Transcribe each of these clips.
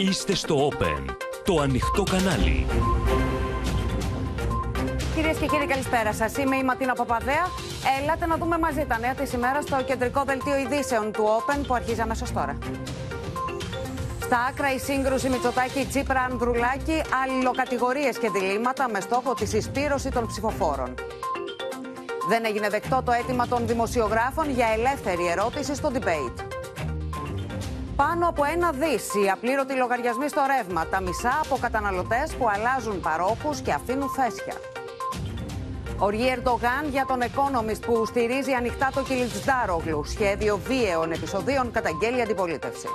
Είστε στο Open, το ανοιχτό κανάλι. Κυρίες και κύριοι, καλησπέρα σας. Είμαι η Ματίνα Παπαδέα. Έλατε να δούμε μαζί τα νέα της ημέρας στο κεντρικό δελτίο ειδήσεων του Open που αρχίζει αμέσως τώρα. Στα άκρα η σύγκρουση Μητσοτάκη Τσίπρα Ανδρουλάκη, αλληλοκατηγορίες και διλήμματα με στόχο τη συσπήρωση των ψηφοφόρων. Δεν έγινε δεκτό το αίτημα των δημοσιογράφων για ελεύθερη ερώτηση στο debate. Πάνω από ένα δις οι απλήρωτοι λογαριασμοί στο ρεύμα, τα μισά από καταναλωτές που αλλάζουν παρόχους και αφήνουν φέσια. Οργή Ερντογάν για τον Economist που στηρίζει ανοιχτά το Κιλιτζντάρογλου, σχέδιο βίαιων επεισοδίων καταγγέλει αντιπολίτευση.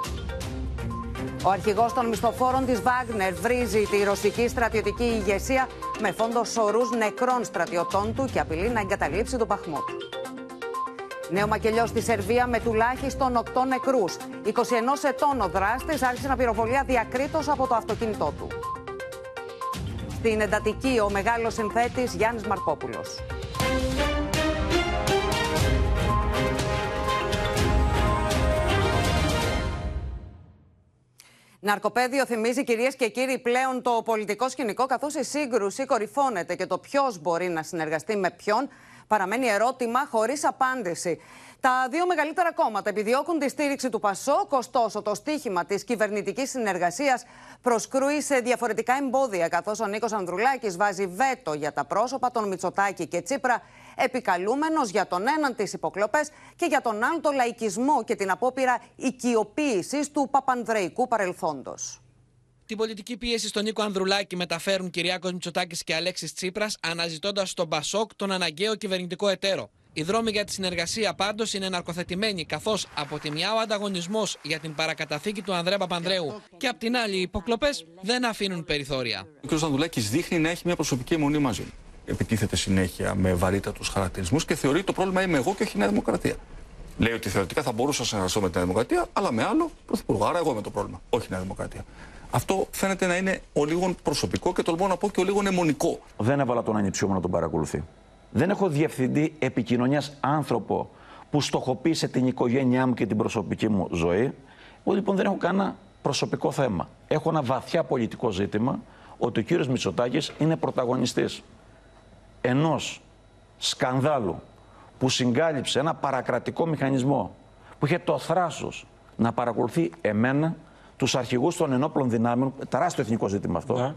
Ο αρχηγός των μισθοφόρων της Βάγνερ βρίζει τη ρωσική στρατιωτική ηγεσία με φόντο σωρούς νεκρών στρατιωτών του και απειλεί να εγκαταλείψει το Παχμούτ. Νέο μακελιός στη Σερβία με τουλάχιστον 8 νεκρούς. 21 ετών ο δράστης άρχισε να πυροβολεί αδιακρίτως από το αυτοκίνητό του. Στην εντατική, ο μεγάλος συνθέτης Γιάννης Μαρκόπουλος. Ναρκοπαίδιο θυμίζει κυρίες και κύριοι πλέον το πολιτικό σκηνικό, καθώς η σύγκρουση κορυφώνεται και το ποιος μπορεί να συνεργαστεί με ποιον παραμένει ερώτημα χωρίς απάντηση. Τα δύο μεγαλύτερα κόμματα επιδιώκουν τη στήριξη του Πασόκ, ωστόσο το στίχημα της κυβερνητικής συνεργασίας προσκρούει σε διαφορετικά εμπόδια, καθώς ο Νίκος Ανδρουλάκης βάζει βέτο για τα πρόσωπα των Μητσοτάκη και Τσίπρα, επικαλούμενος για τον έναν τις υποκλοπές και για τον άλλον τον λαϊκισμό και την απόπειρα οικειοποίησης του παπανδρεϊκού παρελθόντος. Την πολιτική πίεση στον Νίκο Ανδρουλάκη μεταφέρουν Κυριάκος Μητσοτάκης και Αλέξης Τσίπρας, αναζητώντας στον Πασόκ τον αναγκαίο κυβερνητικό εταίρο. Οι δρόμοι για τη συνεργασία πάντως είναι ναρκοθετημένοι, καθώς από τη μια ο ανταγωνισμός για την παρακαταθήκη του Ανδρέα Παπανδρέου και από την άλλη οι υποκλοπές δεν αφήνουν περιθώρια. Ο κ. Ανδρουλάκης δείχνει να έχει μια προσωπική αιμονή μαζί Επιτίθεται συνέχεια με βαρύτατους χαρακτηρισμούς και θεωρεί ότι το πρόβλημα είμαι εγώ και όχι η Νέα Δημοκρατία. Λέει ότι θεωρητικά θα μπορούσα να συνεργαστώ με τη Νέα Δημοκρατία, αλλά με άλλο πρωθυπουργό. Άρα εγώ με το πρόβλημα, όχι η Νέα Δημοκρατία. Αυτό φαίνεται να είναι ο λίγο προσωπικό και τολμώ να πω και ο λίγο αιμονικό. Δεν έβαλα τον ανιψιό να τον παρακολουθεί. Δεν έχω διευθυντή επικοινωνίας άνθρωπο που στοχοποίησε την οικογένειά μου και την προσωπική μου ζωή. Εγώ λοιπόν δεν έχω κανένα προσωπικό θέμα. Έχω ένα βαθιά πολιτικό ζήτημα ότι ο κύριος Μητσοτάκης είναι πρωταγωνιστής ενός σκανδάλου που συγκάλυψε ένα παρακρατικό μηχανισμό που είχε το θράσος να παρακολουθεί εμένα, τους αρχηγούς των ενόπλων δυνάμεων, τεράστιο εθνικό ζήτημα αυτό, ναι.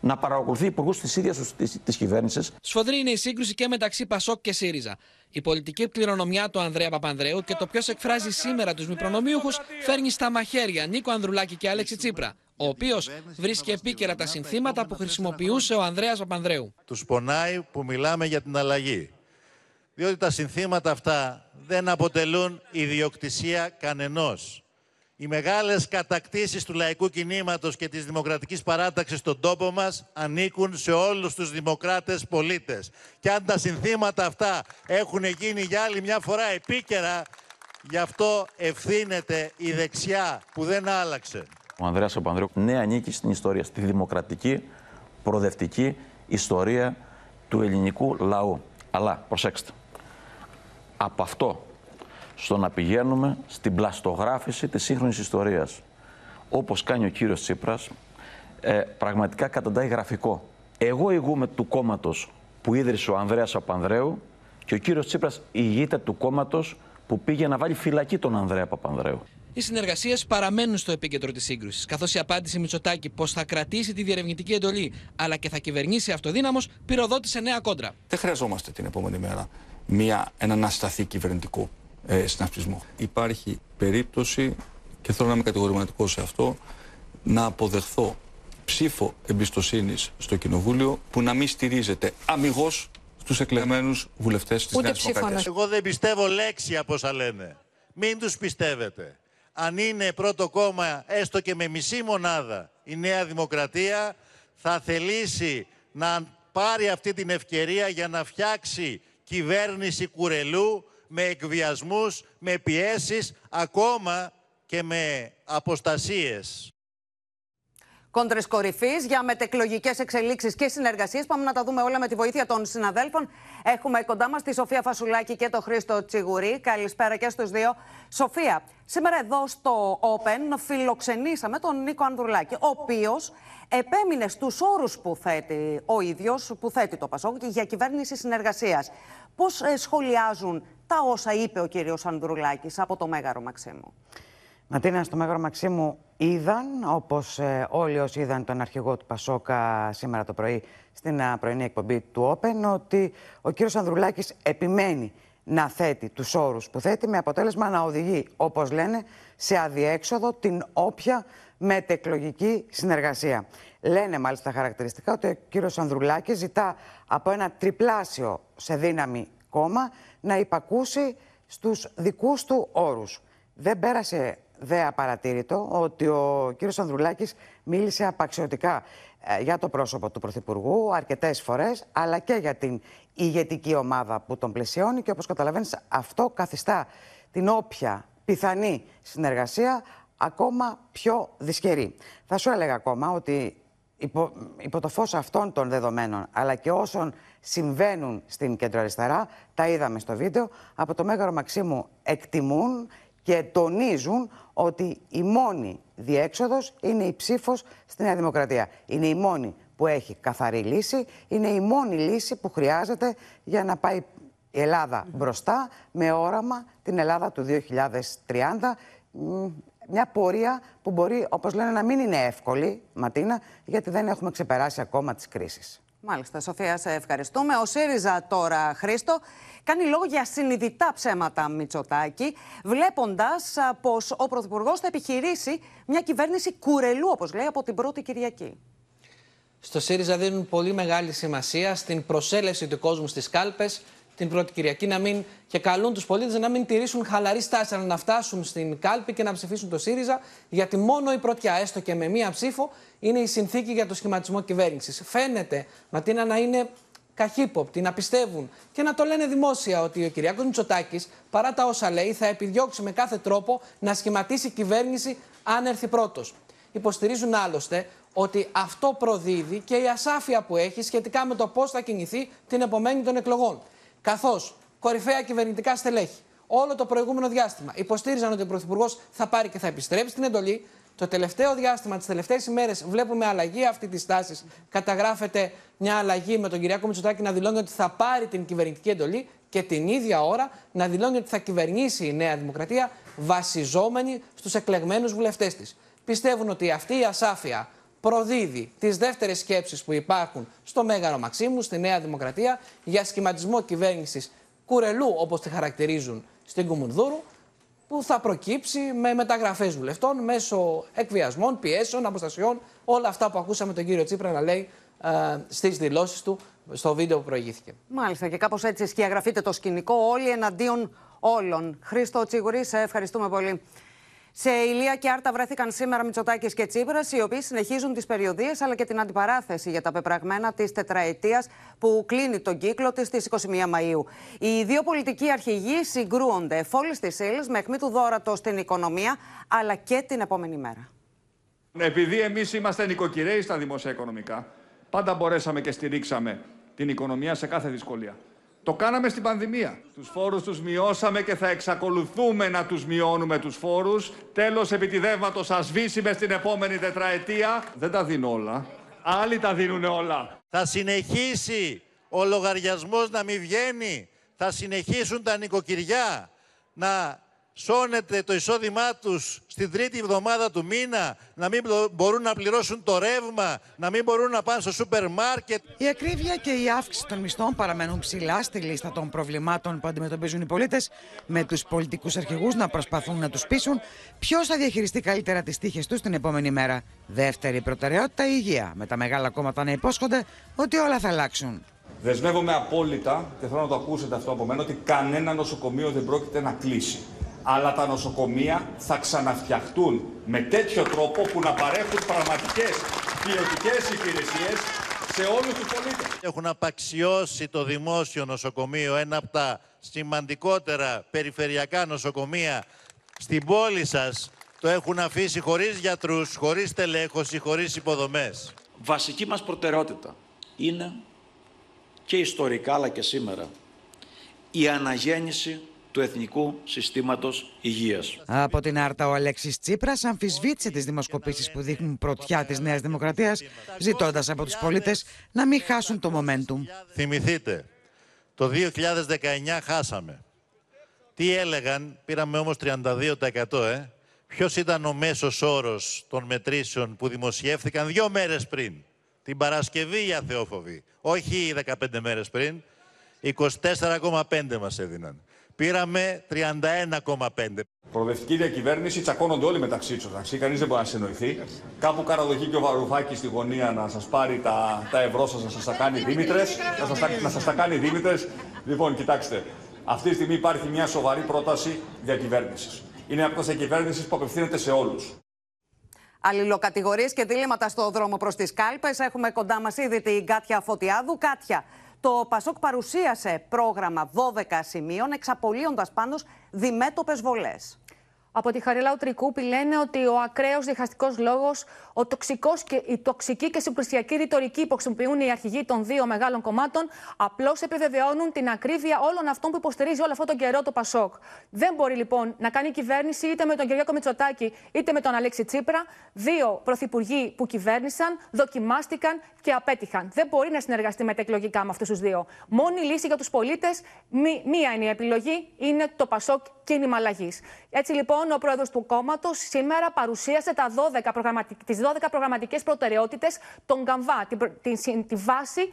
να παρακολουθεί υπουργούς της ίδιας της κυβέρνησης. Σφοδρή είναι η σύγκρουση και μεταξύ Πασόκ και ΣΥΡΙΖΑ. Η πολιτική κληρονομιά του Ανδρέα Παπανδρέου και το ποιος εκφράζει σήμερα τους μη προνομίουχου φέρνει στα μαχαίρια Νίκο Ανδρουλάκη και Αλέξη Τσίπρα, ο οποίος βρίσκει επίκαιρα τα συνθήματα που χρησιμοποιούσε ο Ανδρέας Παπανδρέου. Τους πονάει που μιλάμε για την αλλαγή. Διότι τα συνθήματα αυτά δεν αποτελούν ιδιοκτησία κανενός. Οι μεγάλες κατακτήσεις του λαϊκού κινήματος και της δημοκρατικής παράταξης στον τόπο μας ανήκουν σε όλους τους δημοκράτες πολίτες. Και αν τα συνθήματα αυτά έχουν γίνει για άλλη μια φορά επίκαιρα, γι' αυτό ευθύνεται η δεξιά που δεν άλλαξε. Ο Ανδρέας Παπανδρέου ναι ανήκει στην ιστορία, στη δημοκρατική, προοδευτική ιστορία του ελληνικού λαού. Αλλά, προσέξτε, από αυτό στο να πηγαίνουμε στην πλαστογράφηση της σύγχρονης ιστορίας. Όπως κάνει ο κύριος Τσίπρας, ε, πραγματικά καταντάει γραφικό. Εγώ ηγούμε του κόμματος που ίδρυσε ο Ανδρέας Παπανδρέου και ο κύριος Τσίπρας ηγείται του κόμματος που πήγε να βάλει φυλακή τον Ανδρέα Παπανδρέου. Οι συνεργασίες παραμένουν στο επίκεντρο της σύγκρουσης, καθώς η απάντηση Μητσοτάκη πως θα κρατήσει τη διερευνητική εντολή αλλά και θα κυβερνήσει αυτοδύναμος πυροδότησε νέα κόντρα. Δεν χρειαζόμαστε την επόμενη μέρα μια, έναν ασταθή κυβερνητικό ε, συναυσπισμό. Υπάρχει περίπτωση, και θέλω να είμαι κατηγορηματικός σε αυτό, να αποδεχθώ ψήφο εμπιστοσύνης στο Κοινοβούλιο που να μην στηρίζεται αμυγός στους εκλεγμένους βουλευτές της Νέας Δημοκρατίας. Εγώ δεν πιστεύω λέξη από όσα λένε. Μην τους πιστεύετε. Αν είναι πρώτο κόμμα, έστω και με μισή μονάδα, η Νέα Δημοκρατία θα θελήσει να πάρει αυτή την ευκαιρία για να φτιάξει κυβέρνηση κουρελού με εκβιασμούς, με πιέσεις, ακόμα και με αποστασίες. κόντρες κορυφής για μετεκλογικές εξελίξεις και συνεργασίες. Πάμε να τα δούμε όλα με τη βοήθεια των συναδέλφων. Έχουμε κοντά μας τη Σοφία Φασουλάκη και τον Χρήστο Τσιγουρή. Καλησπέρα και στους δύο. Σοφία, σήμερα εδώ στο Open φιλοξενήσαμε τον Νίκο Ανδρουλάκη, ο οποίος επέμεινε στους όρους που θέτει ο ίδιος, που θέτει το Πασόκ για κυβέρνηση συνεργασίας. Πώς ε, σχολιάζουν τα όσα είπε ο κύριος Ανδρουλάκης από το Μέγαρο Μαξίμου; Ματίνα, στο Μέγαρο Μαξίμου είδαν, όπως ε, όλοι όσοι είδαν τον αρχηγό του Πασόκα σήμερα το πρωί στην ε, πρωινή εκπομπή του Open, ότι ο κύριος Ανδρουλάκης επιμένει να θέτει τους όρους που θέτει με αποτέλεσμα να οδηγεί, όπως λένε, σε αδιέξοδο την όποια μετεκλογική συνεργασία. Λένε μάλιστα χαρακτηριστικά ότι ο κύριος Ανδρουλάκης ζητά από ένα τριπλάσιο σε δύναμη κόμμα να υπακούσει στους δικούς του όρους. Δεν πέρασε δε απαρατήρητο ότι ο κύριος Ανδρουλάκης μίλησε απαξιωτικά ε, για το πρόσωπο του Πρωθυπουργού αρκετές φορές, αλλά και για την ηγετική ομάδα που τον πλαισιώνει και όπως καταλαβαίνεις αυτό καθιστά την όποια πιθανή συνεργασία ακόμα πιο δυσκερή. Θα σου έλεγα ακόμα ότι υπό, υπό το φως αυτών των δεδομένων αλλά και όσων συμβαίνουν στην κεντροαριστερά, τα είδαμε στο βίντεο, από το Μέγαρο Μαξίμου εκτιμούν και τονίζουν ότι η μόνη διέξοδος είναι η ψήφος στη Νέα Δημοκρατία. Είναι η μόνη που έχει καθαρή λύση, είναι η μόνη λύση που χρειάζεται για να πάει η Ελλάδα μπροστά με όραμα την Ελλάδα του 2030 μια πορεία που μπορεί, όπως λένε, να μην είναι εύκολη, Ματίνα, γιατί δεν έχουμε ξεπεράσει ακόμα τις κρίσεις. Μάλιστα, Σοφία, σε ευχαριστούμε. Ο ΣΥΡΙΖΑ τώρα, Χρήστο, κάνει λόγο για συνειδητά ψέματα Μητσοτάκη, βλέποντας πως ο Πρωθυπουργός θα επιχειρήσει μια κυβέρνηση κουρελού, όπως λέει, από την πρώτη Κυριακή. Στο ΣΥΡΙΖΑ δίνουν πολύ μεγάλη σημασία στην προσέλευση του κόσμου στις κάλπες την πρώτη Κυριακή να μην, και καλούν τους πολίτες να μην τηρήσουν χαλαρή στάση, αλλά να φτάσουν στην κάλπη και να ψηφίσουν το ΣΥΡΙΖΑ, γιατί μόνο η πρωτιά, έστω και με μία ψήφο, είναι η συνθήκη για το σχηματισμό κυβέρνησης. Φαίνεται, Ματίνα, να είναι καχύποπτοι, να πιστεύουν και να το λένε δημόσια ότι ο Κυριάκος Μητσοτάκης, παρά τα όσα λέει, θα επιδιώξει με κάθε τρόπο να σχηματίσει κυβέρνηση αν έρθει πρώτος. Υποστηρίζουν άλλωστε ότι αυτό προδίδει και η ασάφεια που έχει σχετικά με το πώς θα κινηθεί την επομένη των εκλογών. Καθώς κορυφαία κυβερνητικά στελέχη όλο το προηγούμενο διάστημα υποστήριζαν ότι ο Πρωθυπουργός θα πάρει και θα επιστρέψει στην εντολή, το τελευταίο διάστημα, τις τελευταίες ημέρες, βλέπουμε αλλαγή αυτή της τάσης. Καταγράφεται μια αλλαγή με τον Κυριάκο Μητσοτάκη να δηλώνει ότι θα πάρει την κυβερνητική εντολή και την ίδια ώρα να δηλώνει ότι θα κυβερνήσει η Νέα Δημοκρατία βασιζόμενη στους εκλεγμένους βουλευτές της. Πιστεύουν ότι αυτή η ασάφεια προδίδει τις δεύτερες σκέψεις που υπάρχουν στο Μέγαρο Μαξίμου, στη Νέα Δημοκρατία, για σχηματισμό κυβέρνησης κουρελού, όπως τη χαρακτηρίζουν στην Κουμουνδούρου, που θα προκύψει με μεταγραφές βουλευτών μέσω εκβιασμών, πιέσεων, αποστασιών, όλα αυτά που ακούσαμε τον κύριο Τσίπρα να λέει ε, στις δηλώσεις του στο βίντεο που προηγήθηκε. Μάλιστα, και κάπως έτσι σκιαγραφείτε το σκηνικό, όλοι εναντίον όλων. Χρήστο Τσίγουρη, σε ευχαριστούμε πολύ. Σε ηλία και άρτα βρέθηκαν σήμερα Μητσοτάκης και Τσίπρας, οι οποίοι συνεχίζουν τις περιοδίες αλλά και την αντιπαράθεση για τα πεπραγμένα της τετραετίας που κλείνει τον κύκλο της στις 21 Μαου. Οι δύο πολιτικοί αρχηγοί συγκρούονται εφόλης της ύλης με αιχμή του δόρατο στην οικονομία αλλά και την επόμενη μέρα. Επειδή εμείς είμαστε νοικοκυρέοι στα δημόσια οικονομικά, πάντα μπορέσαμε και στηρίξαμε την οικονομία σε κάθε δυσκολία. Το κάναμε στην πανδημία. Τους φόρους τους μειώσαμε και θα εξακολουθούμε να τους μειώνουμε τους φόρους. Τέλος επιτιδεύματος ασβήσιμε στην επόμενη τετραετία. Δεν τα δίνω όλα. Άλλοι τα δίνουν όλα. Θα συνεχίσει ο λογαριασμός να μην βγαίνει. Θα συνεχίσουν τα νοικοκυριά να σώνεται το εισόδημά τους στην τρίτη εβδομάδα του μήνα, να μην μπορούν να πληρώσουν το ρεύμα, να μην μπορούν να πάνε στο σούπερ μάρκετ. Η ακρίβεια και η αύξηση των μισθών παραμένουν ψηλά στη λίστα των προβλημάτων που αντιμετωπίζουν οι πολίτες, με τους πολιτικούς αρχηγούς να προσπαθούν να τους πείσουν ποιος θα διαχειριστεί καλύτερα τις τύχες τους την επόμενη μέρα. Δεύτερη προτεραιότητα η υγεία, με τα μεγάλα κόμματα να υπόσχονται ότι όλα θα αλλάξουν. Δεσμεύομαι απόλυτα, και θέλω να το ακούσετε αυτό από μένα, ότι κανένα νοσοκομείο δεν πρόκειται να κλείσει αλλά τα νοσοκομεία θα ξαναφτιαχτούν με τέτοιο τρόπο που να παρέχουν πραγματικές ποιοτικές υπηρεσίες σε όλους τους πολίτες. Έχουν απαξιώσει το δημόσιο νοσοκομείο, ένα από τα σημαντικότερα περιφερειακά νοσοκομεία στην πόλη σας το έχουν αφήσει χωρίς γιατρούς, χωρίς τελέχωση, χωρίς υποδομές. Βασική μας προτεραιότητα είναι και ιστορικά αλλά και σήμερα η αναγέννηση του Εθνικού Συστήματος Υγείας. Από την Άρτα ο Αλέξης Τσίπρας αμφισβήτησε τις δημοσκοπήσεις που δείχνουν πρωτιά της Νέας Δημοκρατίας ζητώντας από τους πολίτες να μην χάσουν το momentum. Θυμηθείτε, το 2019 χάσαμε. Τι έλεγαν, πήραμε όμως 32% ε. Ποιος ήταν ο μέσος όρος των μετρήσεων που δημοσιεύθηκαν δύο μέρες πριν; Την Παρασκευή οι αθεόφοβοι, όχι 15 μέρες πριν. 24,5 μας έδιναν. Πήραμε 31,5. Προοδευτική διακυβέρνηση τσακώνονται όλοι μεταξύ τους. Κανείς δεν μπορεί να συνοηθεί. Κάπου καραδοχή και ο Βαρουφάκης στη γωνία να σας πάρει τα, τα ευρώ σας, να σας τα κάνει δίμητρε. Να σας τα κάνει δίμητρε. Λοιπόν, κοιτάξτε. Αυτή τη στιγμή υπάρχει μια σοβαρή πρόταση διακυβέρνησης. Είναι μια πρόταση διακυβέρνηση που απευθύνεται σε όλους. Αλληλοκατηγορίες και δίληματα στο δρόμο προς τις κάλπες. Έχουμε κοντά μας ήδη την Κάτια Φωτιάδου. Κάτια, το Πασόκ παρουσίασε πρόγραμμα 12 σημείων, εξαπολύοντας πάντως διμέτωπες βολές. Από τη Χαριλάου Τρικούπη λένε ότι ο ακραίος διχαστικός λόγος, ο τοξικός και, η τοξική και συμπλησιακή ρητορική που χρησιμοποιούν οι αρχηγοί των δύο μεγάλων κομμάτων απλώς επιβεβαιώνουν την ακρίβεια όλων αυτών που υποστηρίζει όλο αυτόν τον καιρό το Πασόκ. Δεν μπορεί λοιπόν να κάνει κυβέρνηση είτε με τον Κυριάκο Μητσοτάκη είτε με τον Αλέξη Τσίπρα. Δύο πρωθυπουργοί που κυβέρνησαν, δοκιμάστηκαν και απέτυχαν. Δεν μπορεί να συνεργαστεί μετεκλογικά με αυτούς τους δύο. Μόνη λύση για τους πολίτες, μία είναι η επιλογή, είναι το Πασόκ κίνημα αλλαγή. Έτσι λοιπόν, ο πρόεδρος του κόμματος σήμερα παρουσίασε τα 12 προγραμματικ... τις 12 προγραμματικές προτεραιότητες των ΚΑΜΒΑ. Τη, τη, τη βάση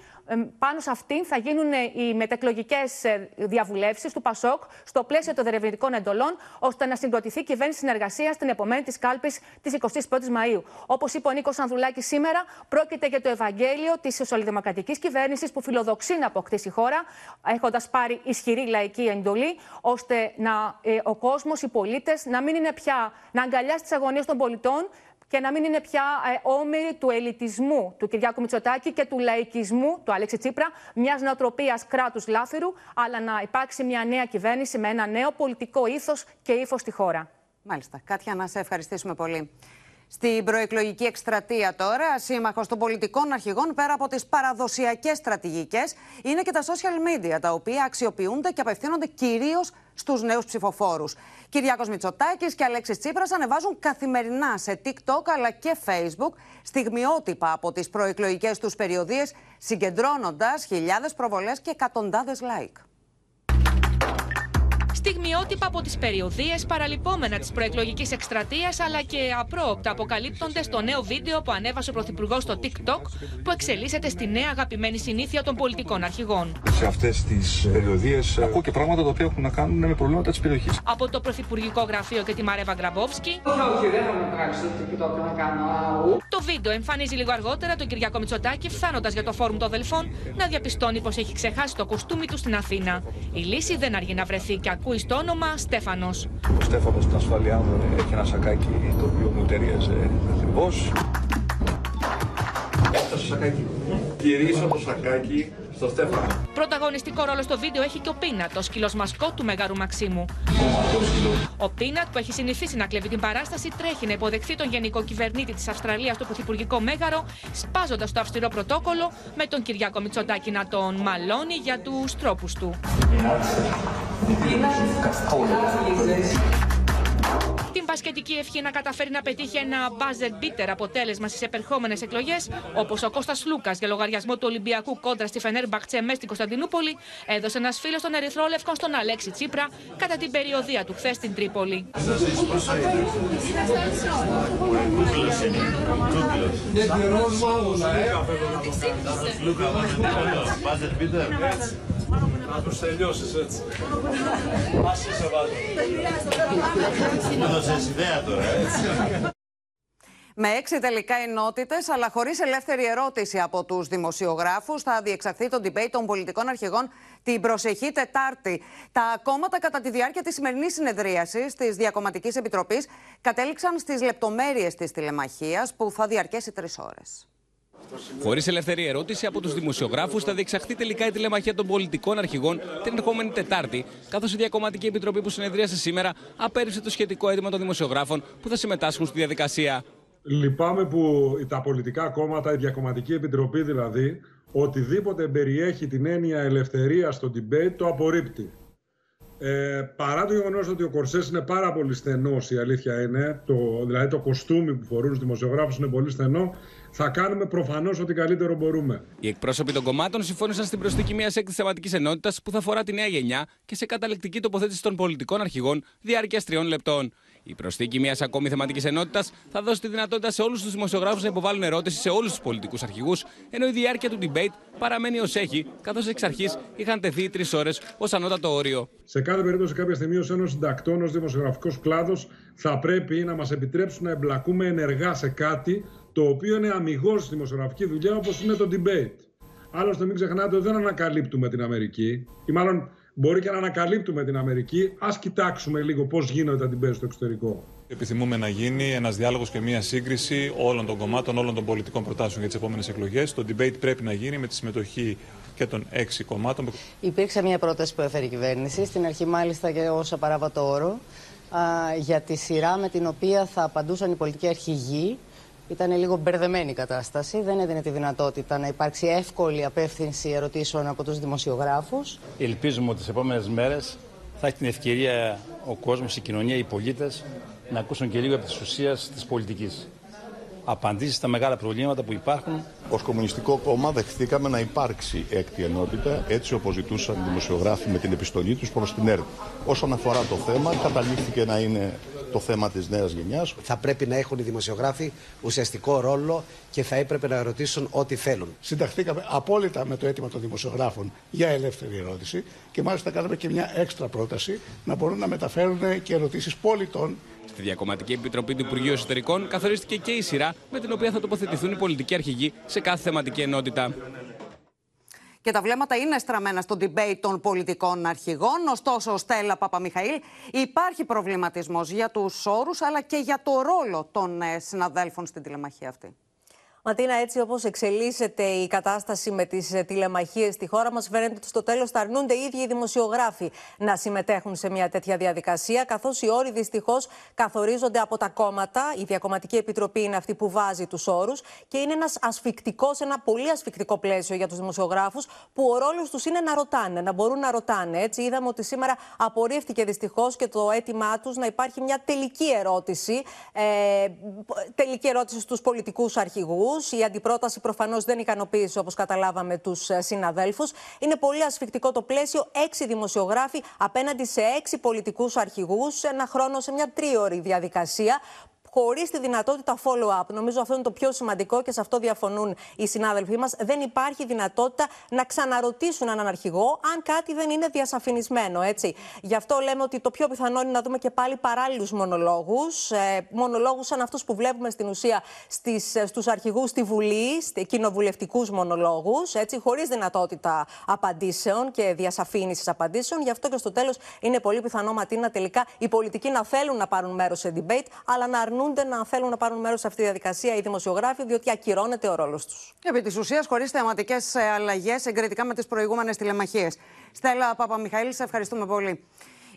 πάνω σε αυτήν θα γίνουν οι μετεκλογικές ε, διαβουλεύσεις του ΠΑΣΟΚ στο πλαίσιο των διερευνητικών εντολών, ώστε να συγκροτηθεί κυβέρνηση συνεργασία στην επομένη της κάλπης της 21η Μαου. Όπως είπε ο Νίκος Ανδρουλάκης σήμερα, πρόκειται για το Ευαγγέλιο της σοσιαλδημοκρατικής κυβέρνησης που φιλοδοξεί να αποκτήσει χώρα, έχοντας πάρει ισχυρή λαϊκή εντολή, ώστε να, ε, ο κόσμος, οι πολίτες να μην είναι πια να αγκαλιάσει τις αγωνίες των πολιτών και να μην είναι πια ε, όμοιροι του ελιτισμού του Κυριάκου Μητσοτάκη και του λαϊκισμού του Αλέξη Τσίπρα, μιας νοοτροπίας κράτους λάφυρου, αλλά να υπάρξει μια νέα κυβέρνηση με ένα νέο πολιτικό ήθος και ύφος στη χώρα. Μάλιστα. Κάτια, να σε ευχαριστήσουμε πολύ. Στην προεκλογική εκστρατεία τώρα, σύμμαχος των πολιτικών αρχηγών, πέρα από τις παραδοσιακές στρατηγικές, είναι και τα social media, τα οποία αξιοποιούνται και απευθύνονται κυρίως στους νέους ψηφοφόρους. Κυριάκος Μητσοτάκης και Αλέξης Τσίπρας ανεβάζουν καθημερινά σε TikTok αλλά και Facebook στιγμιότυπα από τις προεκλογικές τους περιοδίες, συγκεντρώνοντας χιλιάδες προβολές και εκατοντάδες like στιγμιότυπα από τις περιοδίες, παραλυπόμενα της προεκλογικής εκστρατείας αλλά και απρόοπτα αποκαλύπτονται στο νέο βίντεο που ανέβασε ο Πρωθυπουργός στο TikTok, που εξελίσσεται στη νέα αγαπημένη συνήθεια των πολιτικών αρχηγών. Σε αυτές τις περιοδίες ακούω και πράγματα τα οποία έχουν να κάνουν με προβλήματα της περιοχής. Από το Πρωθυπουργικό Γραφείο και τη Μαρέβα Γκραμπόφσκι. Το βίντεο εμφανίζει λίγο αργότερα τον Κυριακό Μητσοτάκη φτάνοντα για το φόρουμ των Δελφών να διαπιστώνει πως έχει ξεχάσει το κοστούμι του στην Αθήνα. Η λύση δεν αργεί να βρεθεί και ακούει στο όνομα Στέφανος. Ο Στέφανος στην ασφαλειά μου έχει ένα σακάκι το οποίο μου ταιριάζει ακριβώς. το σακάκι. Γυρίσω το σακάκι στο Στέφανο. Πρωταγωνιστικό ρόλο στο βίντεο έχει και ο Πίνατ, ο σκυλός μασκό του Μέγαρου Μαξίμου. Ο Πίνατ, που έχει συνηθίσει να κλέβει την παράσταση, τρέχει να υποδεχθεί τον γενικό κυβερνήτη της Αυστραλίας στο Πρωθυπουργικό Μέγαρο, σπάζοντας το αυστηρό πρωτόκολλο με τον Κυριάκο Μητσοτάκη να τον μαλώνει για τους τρόπους του. Την μπασκετική ευχή να καταφέρει να πετύχει ένα buzzer beater αποτέλεσμα στι επερχόμενε εκλογέ, όπω ο Κώστας Λούκα για λογαριασμό του Ολυμπιακού κόντρα στη Φενέρ Μπαχτσέ μέσα στην Κωνσταντινούπολη, έδωσε ένα φίλο των Ερυθρόλευκων στον Αλέξη Τσίπρα κατά την περιοδία του χθε στην Τρίπολη. Να τους τελειώσεις έτσι. Ας είσαι Μου έδωσες ιδέα τώρα, έτσι. Με έξι τελικά ενότητες, αλλά χωρίς ελεύθερη ερώτηση από τους δημοσιογράφους, θα διεξαχθεί το debate των πολιτικών αρχηγών την προσεχή Τετάρτη. Τα κόμματα, κατά τη διάρκεια της σημερινής συνεδρίασης της Διακομματικής Επιτροπής, κατέληξαν στις λεπτομέρειες της τηλεμαχίας που θα διαρκέσει τρεις ώρες. Χωρίς ελεύθερη ερώτηση από τους δημοσιογράφους, θα διεξαχθεί τελικά η τηλεμαχία των πολιτικών αρχηγών την ερχόμενη Τετάρτη, καθώς η Διακομματική Επιτροπή που συνεδρίασε σήμερα απέρριψε το σχετικό αίτημα των δημοσιογράφων που θα συμμετάσχουν στη διαδικασία. Λυπάμαι που τα πολιτικά κόμματα, η Διακομματική Επιτροπή δηλαδή, οτιδήποτε περιέχει την έννοια ελευθερία στο debate το απορρίπτει. Ε, παρά το γεγονός ότι ο κορσές είναι πάρα πολύ στενός, η αλήθεια είναι, το, δηλαδή το κοστούμι που φορούν τους δημοσιογράφους είναι πολύ στενό, θα κάνουμε προφανώς ό,τι καλύτερο μπορούμε. Οι εκπρόσωποι των κομμάτων συμφώνησαν στην προσθήκη μιας έκτη θεματικής ενότητας που θα αφορά τη νέα γενιά και σε καταλεκτική τοποθέτηση των πολιτικών αρχηγών διάρκεια τριών λεπτών. Η προσθήκη μιας ακόμη θεματικής ενότητας θα δώσει τη δυνατότητα σε όλους τους δημοσιογράφους να υποβάλουν ερώτηση σε όλους τους πολιτικούς αρχηγούς, ενώ η διάρκεια του debate παραμένει ως έχει, καθώς εξ αρχής είχαν τεθεί τρεις ώρες ως ανώτατο όριο. Σε κάθε περίπτωση, κάποια στιγμή, ως Ένωση Συντακτών, ως δημοσιογραφικός κλάδος, θα πρέπει να μας επιτρέψουν να εμπλακούμε ενεργά σε κάτι το οποίο είναι αμυγός στη δημοσιογραφική δουλειά, όπως είναι το debate. Άλλωστε, μην ξεχνάτε ότι δεν ανακαλύπτουμε την Αμερική, ή μάλλον μπορεί και να ανακαλύπτουμε την Αμερική. Α κοιτάξουμε λίγο πώς γίνονται τα debate στο εξωτερικό. Επιθυμούμε να γίνει ένας διάλογος και μια σύγκριση όλων των κομμάτων, όλων των πολιτικών προτάσεων για τις επόμενες εκλογές. Το debate πρέπει να γίνει με τη συμμετοχή και των έξι κομμάτων. Υπήρξε μια πρόταση που έφερε η κυβέρνηση, στην αρχή μάλιστα και ω απαράβατο όρο, για τη σειρά με την οποία θα απαντούσαν οι πολιτικοί αρχηγοί ήταν λίγο μπερδεμένη η κατάσταση. Δεν έδινε τη δυνατότητα να υπάρξει εύκολη απεύθυνση ερωτήσεων από τους δημοσιογράφους. Ελπίζουμε ότι τις επόμενες μέρες θα έχει την ευκαιρία ο κόσμος, η κοινωνία, οι πολίτες να ακούσουν και λίγο από της ουσίας της πολιτικής απαντήσεις στα μεγάλα προβλήματα που υπάρχουν. Ως Κομμουνιστικό Κόμμα δεχθήκαμε να υπάρξει έκτη ενότητα, έτσι όπως ζητούσαν οι δημοσιογράφοι με την επιστολή τους προς την ΕΡΤ. Όσον αφορά το θέμα, καταλήφθηκε να είναι το θέμα της νέας γενιάς. Θα πρέπει να έχουν οι δημοσιογράφοι ουσιαστικό ρόλο και θα έπρεπε να ρωτήσουν ό,τι θέλουν. Συνταχθήκαμε απόλυτα με το αίτημα των δημοσιογράφων για ελεύθερη ερώτηση και μάλιστα κάναμε και μια έξτρα πρόταση να μπορούν να μεταφέρουν και ερωτήσεις πολιτών Στη Διακομματική Επιτροπή του Υπουργείου Εσωτερικών καθορίστηκε και η σειρά με την οποία θα τοποθετηθούν οι πολιτικοί αρχηγοί σε κάθε θεματική ενότητα. Και τα βλέμματα είναι στραμμένα στο debate των πολιτικών αρχηγών. Ωστόσο, Στέλλα Παπαμιχαήλ, υπάρχει προβληματισμός για τους όρους αλλά και για το ρόλο των ε, συναδέλφων στην τηλεμαχία αυτή. Ματίνα, έτσι όπως εξελίσσεται η κατάσταση με τις ε, τηλεμαχίες στη χώρα μας, φαίνεται ότι στο τέλος θα αρνούνται οι ίδιοι οι δημοσιογράφοι να συμμετέχουν σε μια τέτοια διαδικασία, καθώς οι όροι δυστυχώς καθορίζονται από τα κόμματα. Η Διακομματική Επιτροπή είναι αυτή που βάζει τους όρους και είναι ένας ασφικτικός, ένα πολύ ασφικτικό πλαίσιο για τους δημοσιογράφους, που ο ρόλος τους είναι να ρωτάνε, να μπορούν να ρωτάνε. Έτσι, είδαμε ότι σήμερα απορρίφθηκε δυστυχώς και το αίτημά τους να υπάρχει μια τελική ερώτηση, ε, τελική ερώτηση στους πολιτικούς αρχηγούς. Η αντιπρόταση προφανώς δεν ικανοποίησε, όπως καταλάβαμε, τους ε, συναδέλφους. Είναι πολύ ασφικτικό το πλαίσιο. Έξι δημοσιογράφοι απέναντι σε έξι πολιτικούς αρχηγούς, ένα χρόνο σε μια τρίωρη διαδικασία χωρίς τη δυνατότητα follow-up. Νομίζω αυτό είναι το πιο σημαντικό και σε αυτό διαφωνούν οι συνάδελφοί μας. Δεν υπάρχει δυνατότητα να ξαναρωτήσουν έναν αρχηγό αν κάτι δεν είναι διασαφηνισμένο. Έτσι. Γι' αυτό λέμε ότι το πιο πιθανό είναι να δούμε και πάλι παράλληλους μονολόγους. Ε, μονολόγους σαν αυτούς που βλέπουμε στην ουσία ε, στους αρχηγούς στη Βουλή, κοινοβουλευτικούς μονολόγους, χωρίς δυνατότητα απαντήσεων και διασαφήνισης απαντήσεων. Γι' αυτό και στο τέλος είναι πολύ πιθανό Ματίνα τελικά οι πολιτικοί να θέλουν να πάρουν μέρος σε debate, αλλά να αρνούν αρνούνται να θέλουν να πάρουν μέρος σε αυτή τη διαδικασία οι δημοσιογράφοι, διότι ακυρώνεται ο ρόλος τους. Επί της ουσίας, χωρίς θεματικέ ε, αλλαγές εγκριτικά με τις προηγούμενες τηλεμαχίες. Στέλλα Παπαμιχαήλ, σε ευχαριστούμε πολύ.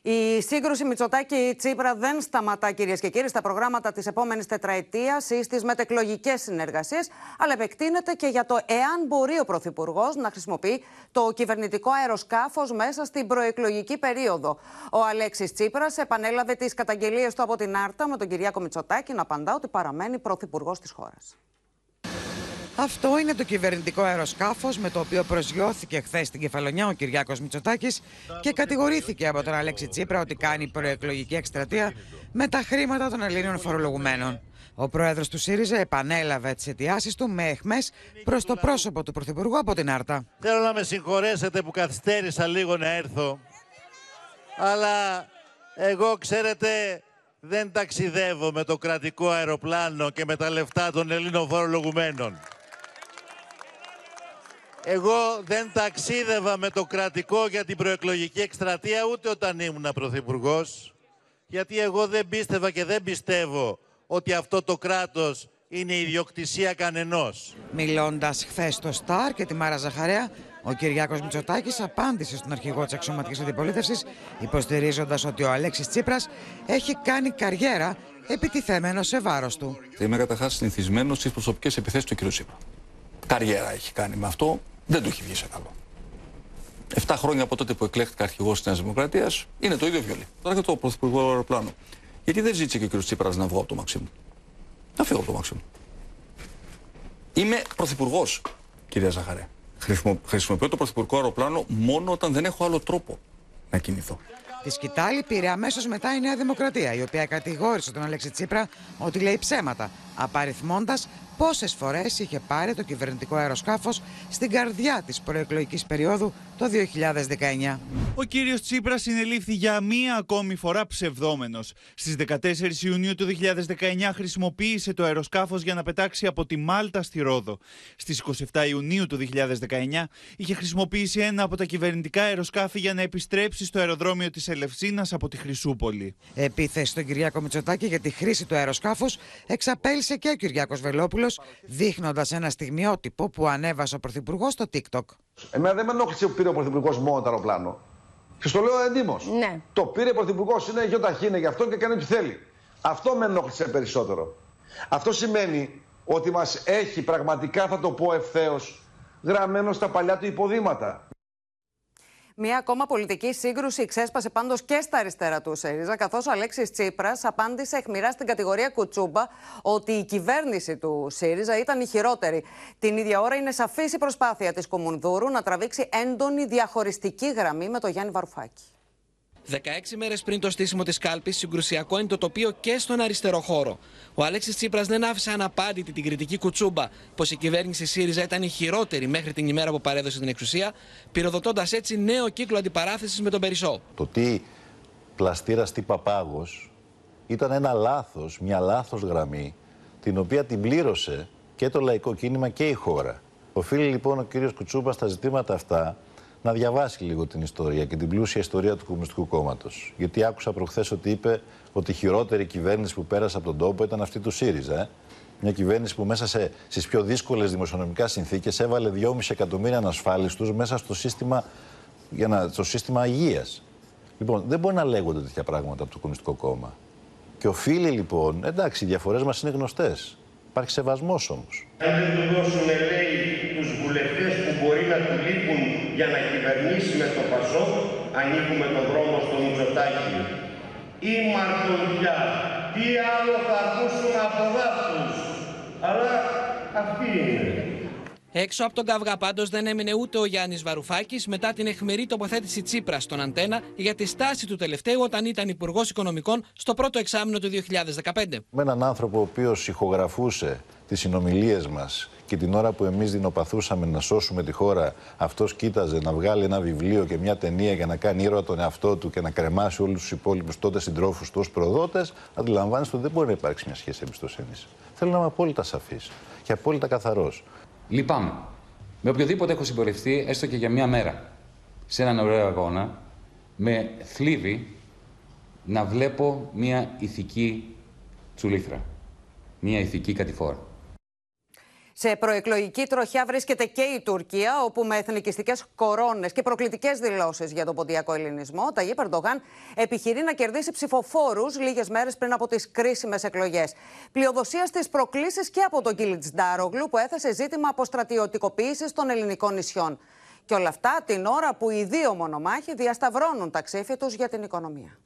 Η σύγκρουση Μητσοτάκη-Τσίπρα δεν σταματά, κυρίες και κύριοι, στα προγράμματα της επόμενης τετραετίας ή στις μετεκλογικές συνεργασίες, αλλά επεκτείνεται και για το εάν μπορεί ο Πρωθυπουργός να χρησιμοποιεί το κυβερνητικό αεροσκάφος μέσα στην προεκλογική περίοδο. Ο Αλέξης Τσίπρας επανέλαβε τις καταγγελίες του από την Άρτα με τον Κυριάκο Μητσοτάκη να απαντά ότι παραμένει Πρωθυπουργός της χώρας. Αυτό είναι το κυβερνητικό αεροσκάφος με το οποίο προσγειώθηκε χθες στην Κεφαλονιά ο Κυριάκος Μητσοτάκης και κατηγορήθηκε από τον Αλέξη Τσίπρα ότι κάνει προεκλογική εκστρατεία με τα χρήματα των Ελλήνων φορολογουμένων. Ο πρόεδρος του ΣΥΡΙΖΑ επανέλαβε τις αιτιάσεις του με εχμές προς το πρόσωπο του Πρωθυπουργού από την Άρτα. Θέλω να με συγχωρέσετε που καθυστέρησα λίγο να έρθω. Αλλά εγώ, ξέρετε, δεν ταξιδεύω με το κρατικό αεροπλάνο και με τα λεφτά των Ελλήνων φορολογουμένων. Εγώ δεν ταξίδευα με το κρατικό για την προεκλογική εκστρατεία ούτε όταν ήμουν πρωθυπουργός, γιατί εγώ δεν πίστευα και δεν πιστεύω ότι αυτό το κράτος είναι ιδιοκτησία κανενός. Μιλώντας χθες στο Σταρ και τη Μάρα Ζαχαρέα, ο Κυριάκος Μητσοτάκης απάντησε στον αρχηγό της αξιωματικής αντιπολίτευσης, υποστηρίζοντας ότι ο Αλέξης Τσίπρας έχει κάνει καριέρα επιτιθέμενο σε βάρος του. Είμαι καταρχάς συνηθισμένος στις προσωπικές επιθέσεις του κ. Τσίπρα. Καριέρα έχει κάνει με αυτό, δεν του έχει βγει σε καλό. Εφτά χρόνια από τότε που εκλέχτηκα αρχηγός της Νέας Δημοκρατίας είναι το ίδιο βιολί. Τώρα και το πρωθυπουργικό αεροπλάνο. Γιατί δεν ζήτησε και ο κ. Τσίπρας να βγω από το Μαξίμου; Να φύγω από το Μαξίμου. Είμαι πρωθυπουργός, κυρία Ζαχαρέ. Χρησιμο, χρησιμοποιώ το πρωθυπουργικό αεροπλάνο μόνο όταν δεν έχω άλλο τρόπο να κινηθώ. Τη σκητάλη πήρε αμέσως μετά η Νέα Δημοκρατία, η οποία κατηγόρησε τον Αλέξη Τσίπρα ότι λέει ψέματα, απαριθμώντας πόσες φορές είχε πάρει το κυβερνητικό αεροσκάφος στην καρδιά της προεκλογικής περίοδου το 2019. Ο κύριος Τσίπρας συνελήφθη για μία ακόμη φορά ψευδόμενος. Στις 14 Ιουνίου του 2019 χρησιμοποίησε το αεροσκάφος για να πετάξει από τη Μάλτα στη Ρόδο. Στις 27 Ιουνίου του 2019 είχε χρησιμοποιήσει ένα από τα κυβερνητικά αεροσκάφη για να επιστρέψει στο αεροδρόμιο της Ελευσίνας από τη Χρυσούπολη. Επίθεση στον Κυριάκο Μητσοτάκη για τη χρήση του αεροσκάφους εξαπέλυσε και ο Κυριάκος Βελόπουλος, δείχνοντας ένα στιγμιότυπο που ανέβασε ο Πρωθυπουργός στο TikTok. Εμένα δεν με ενόχλησε που πήρε ο Πρωθυπουργός μόνο το αεροπλάνο. Και στο λέω εντύμω. Ναι. Το πήρε ο Πρωθυπουργός, είναι γιοταχή, είναι γι' αυτό και κάνει ό,τι θέλει. Αυτό με ενόχλησε περισσότερο. Αυτό σημαίνει ότι μας έχει πραγματικά, θα το πω ευθέως, γραμμένο στα παλιά του υποδήματα. Μία ακόμα πολιτική σύγκρουση ξέσπασε πάντως και στα αριστερά του ΣΥΡΙΖΑ, καθώς ο Αλέξης Τσίπρας απάντησε εχμηρά στην κατηγορία Κουτσούμπα ότι η κυβέρνηση του ΣΥΡΙΖΑ ήταν η χειρότερη. Την ίδια ώρα είναι σαφής η προσπάθεια της Κομουνδούρου να τραβήξει έντονη διαχωριστική γραμμή με τον Γιάννη Βαρουφάκη. 16 μέρες πριν το στήσιμο της κάλπης, συγκρουσιακό είναι το τοπίο και στον αριστερό χώρο. Ο Αλέξης Τσίπρας δεν άφησε αναπάντητη την κριτική κουτσούμπα πως η κυβέρνηση ΣΥΡΙΖΑ ήταν η χειρότερη μέχρι την ημέρα που παρέδωσε την εξουσία, πυροδοτώντας έτσι νέο κύκλο αντιπαράθεσης με τον Περισσό. Το τι πλαστήρας τι παπάγος ήταν ένα λάθος, μια λάθος γραμμή, την οποία την πλήρωσε και το λαϊκό κίνημα και η χώρα. Οφείλει λοιπόν ο κύριος Κουτσούπα στα ζητήματα αυτά να διαβάσει λίγο την ιστορία και την πλούσια ιστορία του Κομμουνιστικού Κόμματος. Γιατί άκουσα προχθές ότι είπε ότι η χειρότερη κυβέρνηση που πέρασε από τον τόπο ήταν αυτή του ΣΥΡΙΖΑ. Ε; Μια κυβέρνηση που μέσα σε, στις πιο δύσκολες δημοσιονομικά συνθήκες έβαλε 2,5 εκατομμύρια ανασφάλιστους μέσα στο σύστημα, για να, στο σύστημα υγείας. Λοιπόν, δεν μπορεί να λέγονται τέτοια πράγματα από το Κομμουνιστικό Κόμμα. Και οφείλει λοιπόν, εντάξει, οι διαφορές μας είναι γνωστές. Υπάρχει σεβασμός όμως. Αν δεν του δώσουν, λέει, τους βουλευτές που μπορεί να του λείπουν για να κυβερνήσει με το Πασό, ανοίγουμε τον δρόμο στο Μητσοτάκι. Ή μαρτωδιά. Τι άλλο θα ακούσουν από δάφτους. Αλλά αυτή είναι. Έξω από τον καυγά πάντως δεν έμεινε ούτε ο Γιάννης Βαρουφάκης μετά την εχμηρή τοποθέτηση Τσίπρας στον Αντένα για τη στάση του τελευταίου όταν ήταν Υπουργός Οικονομικών στο πρώτο εξάμεινο του 2015. Με έναν άνθρωπο ο οποίος ηχογραφούσε τις συνομιλίες μας και την ώρα που εμείς δεινοπαθούσαμε να σώσουμε τη χώρα, αυτός κοίταζε να βγάλει ένα βιβλίο και μια ταινία για να κάνει ήρωα τον εαυτό του και να κρεμάσει όλους τους υπόλοιπους τότε συντρόφους του ως προδότες, αντιλαμβάνεστε ότι δεν μπορεί να υπάρξει μια σχέση εμπιστοσύνης. Θέλω να είμαι απόλυτα σαφής και απόλυτα καθαρός. Λυπάμαι. Με οποιοδήποτε έχω συμπορευτεί, έστω και για μία μέρα, σε έναν ωραίο αγώνα, με θλίβει να βλέπω μία ηθική τσουλήθρα. Μία ηθική κατηφόρα. Σε προεκλογική τροχιά βρίσκεται και η Τουρκία, όπου με εθνικιστικές κορώνες και προκλητικές δηλώσεις για τον ποντιακό ελληνισμό, ο Ταγί Περντογάν επιχειρεί να κερδίσει ψηφοφόρους λίγες μέρες πριν από τις κρίσιμες εκλογές. Πλειοδοσίας στι προκλήσεις και από τον Κίλιτ Ντάρογλου, που έθεσε ζήτημα αποστρατιωτικοποίησης των ελληνικών νησιών. Και όλα αυτά την ώρα που οι δύο μονομάχοι διασταυρώνουν τα ξύφη τους για την οικονομία.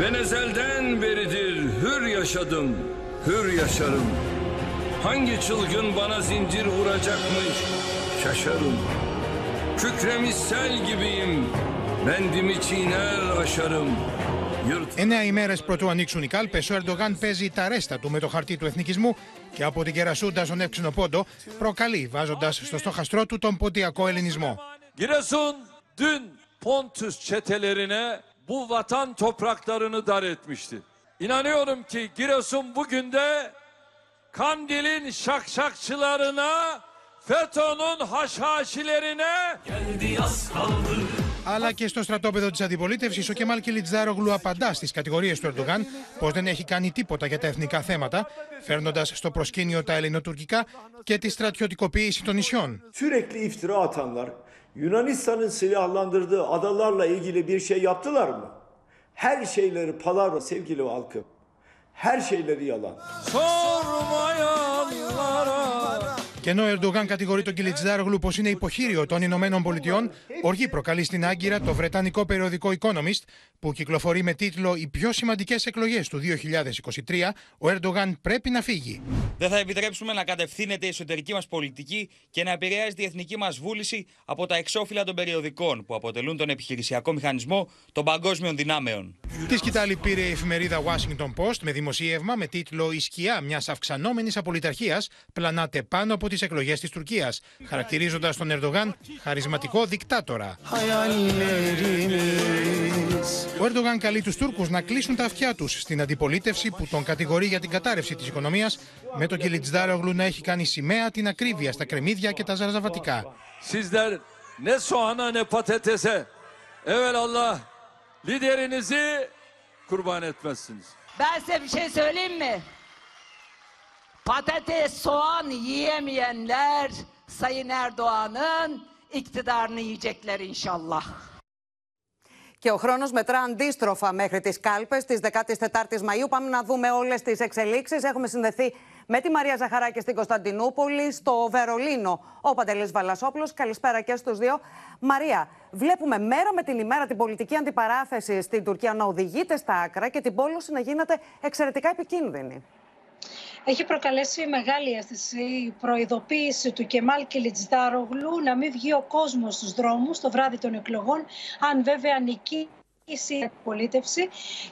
Ben ezelden beridir hür yaşadım, hür yaşarım. Hangi çılgın bana zincir vuracakmış şaşarım. Kükremiş sel gibiyim, bendimi çiğner aşarım. Yırt Εννέα ημέρες πρωτού ανοίξουν οι κάλπες, ο Ερντογάν παίζει τα ρέστα του με το χαρτί του εθνικισμού και από την κερασούντα στον εύξηνο πόντο προκαλεί, βάζοντας στο στόχαστρό του τον ποτιακό ελληνισμό. Giresun dün Pontus çetelerine bu vatan topraklarını dar etmişti. İnanıyorum ki Giresun bugün de Kandil'in şakşakçılarına FETÖ'nün haşhaşilerine Geldi yaz kaldı Αλλά και στο στρατόπεδο της αντιπολίτευσης, ο Κεμάλ Κιλιτζάρογλου απαντά στις κατηγορίες του Ερντογάν πως δεν έχει κάνει τίποτα για τα ethnika θέματα, φέρνοντας στο προσκήνιο τα ελληνοτουρκικά και τη στρατιωτικοποίηση των νησιών. Sürekli iftira atanlar Yunanistan'ın silahlandırdığı adalarla ilgili bir şey yaptılar mı? Her şeyleri palavra sevgili halkım. Her şeyleri yalan. sormayanlara Και ενώ ο Ερντογάν κατηγορεί τον Κιλιτζάρογλου πως είναι υποχείριο των Ηνωμένων Πολιτειών, οργή προκαλεί στην Άγκυρα το βρετανικό περιοδικό Economist, που κυκλοφορεί με τίτλο Οι πιο σημαντικές εκλογές του 2023, ο Ερντογάν πρέπει να φύγει. Δεν θα επιτρέψουμε να κατευθύνεται η εσωτερική μας πολιτική και να επηρεάζεται η εθνική μας βούληση από τα εξώφυλλα των περιοδικών που αποτελούν τον επιχειρησιακό μηχανισμό των παγκόσμιων δυνάμεων. Τη σκητάλη πήρε η εφημερίδα Washington Post με δημοσίευμα με τίτλο Η σκιά μιας αυξανόμενης απολυταρχίας πλανάται πάνω από τις εκλογές της Τουρκίας, χαρακτηρίζοντας τον Ερντογάν χαρισματικό δικτάτορα. Ο Ερντογάν καλεί τους Τούρκους να κλείσουν τα αυτιά τους στην αντιπολίτευση που τον κατηγορεί για την κατάρρευση της οικονομίας, με τον Κιλιτζδάρογλου να έχει κάνει σημαία την ακρίβεια στα κρεμμύδια και τα ζαρζαβατικά. sizler ne soğana ne patatese evelallah liderinizi kurban etmezsiniz. Ben size bir şey söyleyeyim mi? Patates, soğan yiyemeyenler Sayın Erdoğan'ın iktidarını yiyecekler inşallah. Και ο χρόνος μετρά αντίστροφα μέχρι τις κάλπες της 14ης Μαΐου. Πάμε να δούμε όλες τις εξελίξεις. Έχουμε συνδεθεί με τη Μαρία Ζαχαράκη στην Κωνσταντινούπολη, στο Βερολίνο ο Παντελής Βαλασόπουλος. Καλησπέρα και στους δύο. Μαρία, βλέπουμε μέρα με την ημέρα την πολιτική αντιπαράθεση στην Τουρκία να οδηγείται στα άκρα και την πόλωση να γίνεται εξαιρετικά επικίνδυνη. Έχει προκαλέσει μεγάλη αίσθηση η προειδοποίηση του Κεμάλ Κιλιτζδάρογλου να μην βγει ο κόσμος στους δρόμους το βράδυ των εκλογών, αν βέβαια νικεί η αντιπολίτευση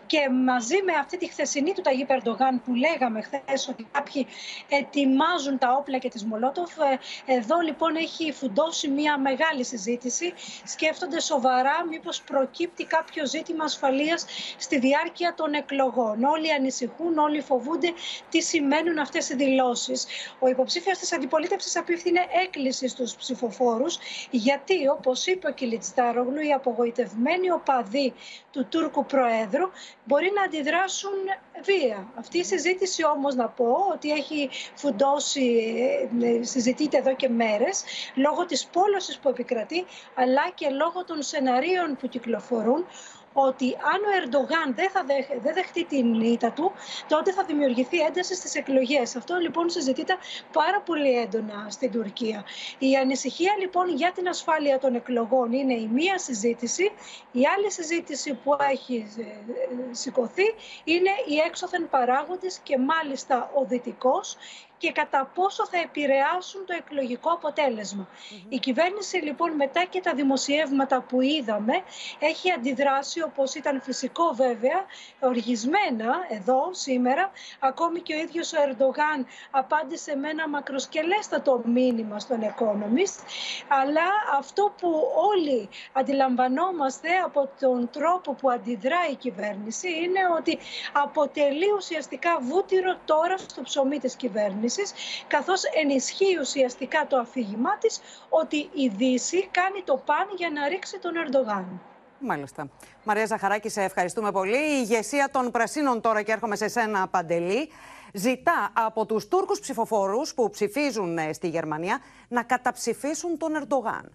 και μαζί με αυτή τη χθεσινή του Ταγί Περντογάν που λέγαμε χθες ότι κάποιοι ετοιμάζουν τα όπλα και τις Μολότοφ ε, εδώ λοιπόν έχει φουντώσει μια μεγάλη συζήτηση σκέφτονται σοβαρά μήπως προκύπτει κάποιο ζήτημα ασφαλείας στη διάρκεια των εκλογών. Όλοι ανησυχούν, όλοι φοβούνται τι σημαίνουν αυτές οι δηλώσεις. Ο υποψήφιος της αντιπολίτευσης απίφθινε έκκληση στους ψηφοφόρους γιατί όπως είπε ο Κιλιτστάρογλου οι απογοητευμένοι οπαδοί του Τούρκου Προέδρου μπορεί να αντιδράσουν βία. Αυτή η συζήτηση όμως να πω ότι έχει φουντώσει, ε, συζητείται εδώ και μέρες λόγω της πόλωσης που επικρατεί αλλά και λόγω των σεναρίων που κυκλοφορούν ότι αν ο Ερντογάν δεν θα δεχ, δεν δεχτεί την ήττα του, τότε θα δημιουργηθεί ένταση στις εκλογές. Αυτό λοιπόν συζητείται πάρα πολύ έντονα στην Τουρκία. Η ανησυχία λοιπόν για την ασφάλεια των εκλογών είναι η μία συζήτηση. Η άλλη συζήτηση που έχει ε, σηκωθεί είναι οι έξωθεν παράγοντες και μάλιστα ο δυτικός και κατά πόσο θα επηρεάσουν το εκλογικό αποτέλεσμα. Η κυβέρνηση λοιπόν μετά και τα δημοσιεύματα που είδαμε έχει αντιδράσει όπως ήταν φυσικό βέβαια, οργισμένα εδώ σήμερα. Ακόμη και ο ίδιος ο Ερντογάν απάντησε με ένα μακροσκελέστατο μήνυμα στον Economist. Αλλά αυτό που όλοι αντιλαμβανόμαστε από τον τρόπο που αντιδρά η κυβέρνηση είναι ότι αποτελεί ουσιαστικά βούτυρο τώρα στο ψωμί της κυβέρνησης καθώς ενισχύει ουσιαστικά το αφήγημά της ότι η Δύση κάνει το παν για να ρίξει τον Ερντογάν. Μάλιστα. Μαρία Ζαχαράκη, σε ευχαριστούμε πολύ. Η ηγεσία των Πρασίνων τώρα και έρχομαι σε σένα, Παντελή, ζητά από τους Τούρκους ψηφοφόρους που ψηφίζουν ε, στη Γερμανία να καταψηφίσουν τον Ερντογάν.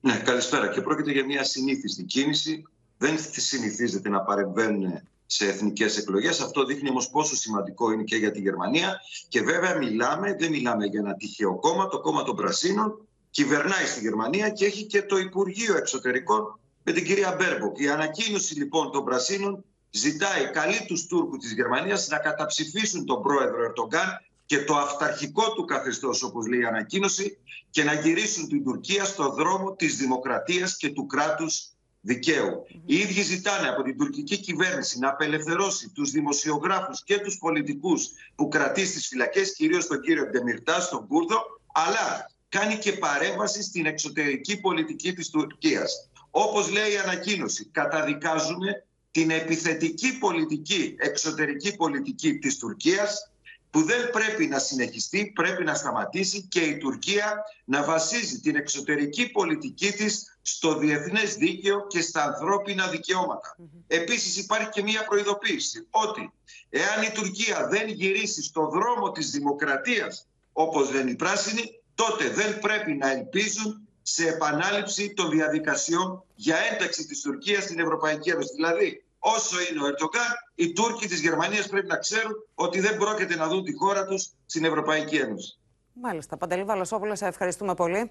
Ναι, καλησπέρα. Και πρόκειται για μια ασυνήθιστη κίνηση. Δεν συνηθίζεται να παρεμβαίνουν σε εθνικές εκλογές. Αυτό δείχνει όμως πόσο σημαντικό είναι και για τη Γερμανία. Και βέβαια μιλάμε, δεν μιλάμε για ένα τυχαίο κόμμα. Το κόμμα των Πρασίνων κυβερνάει στη Γερμανία και έχει και το Υπουργείο Εξωτερικών με την κυρία Μπέρμποκ. Η ανακοίνωση λοιπόν των Πρασίνων ζητάει, καλεί τους Τούρκους της Γερμανίας να καταψηφίσουν τον πρόεδρο Ερντογάν και το αυταρχικό του καθεστώς, όπως λέει η ανακοίνωση, και να γυρίσουν την Τουρκία στο δρόμο της δημοκρατίας και του κράτους δικαίου. Οι ίδιοι ζητάνε από την τουρκική κυβέρνηση να απελευθερώσει τους δημοσιογράφους και τους πολιτικούς που κρατεί στις φυλακές, κυρίως τον κύριο Ντεμιρτά, τον Κούρδο, αλλά κάνει και παρέμβαση στην εξωτερική πολιτική της Τουρκίας. Όπως λέει η ανακοίνωση, καταδικάζουμε την επιθετική πολιτική, εξωτερική πολιτική της Τουρκίας, που δεν πρέπει να συνεχιστεί, πρέπει να σταματήσει και η Τουρκία να βασίζει την εξωτερική πολιτική της στο διεθνές δίκαιο και στα ανθρώπινα δικαιώματα. Επίσης υπάρχει και μία προειδοποίηση ότι εάν η Τουρκία δεν γυρίσει στο δρόμο της δημοκρατίας όπως λένε οι πράσινοι, τότε δεν πρέπει να ελπίζουν σε επανάληψη των διαδικασιών για ένταξη της Τουρκίας στην Ευρωπαϊκή Ένωση. Δηλαδή, όσο είναι ο Ερτογκάν, οι Τούρκοι της Γερμανίας πρέπει να ξέρουν ότι δεν πρόκειται να δουν τη χώρα τους στην Ευρωπαϊκή Ένωση. Μάλιστα. Παντελή Βαλασόπουλο, σε ευχαριστούμε πολύ.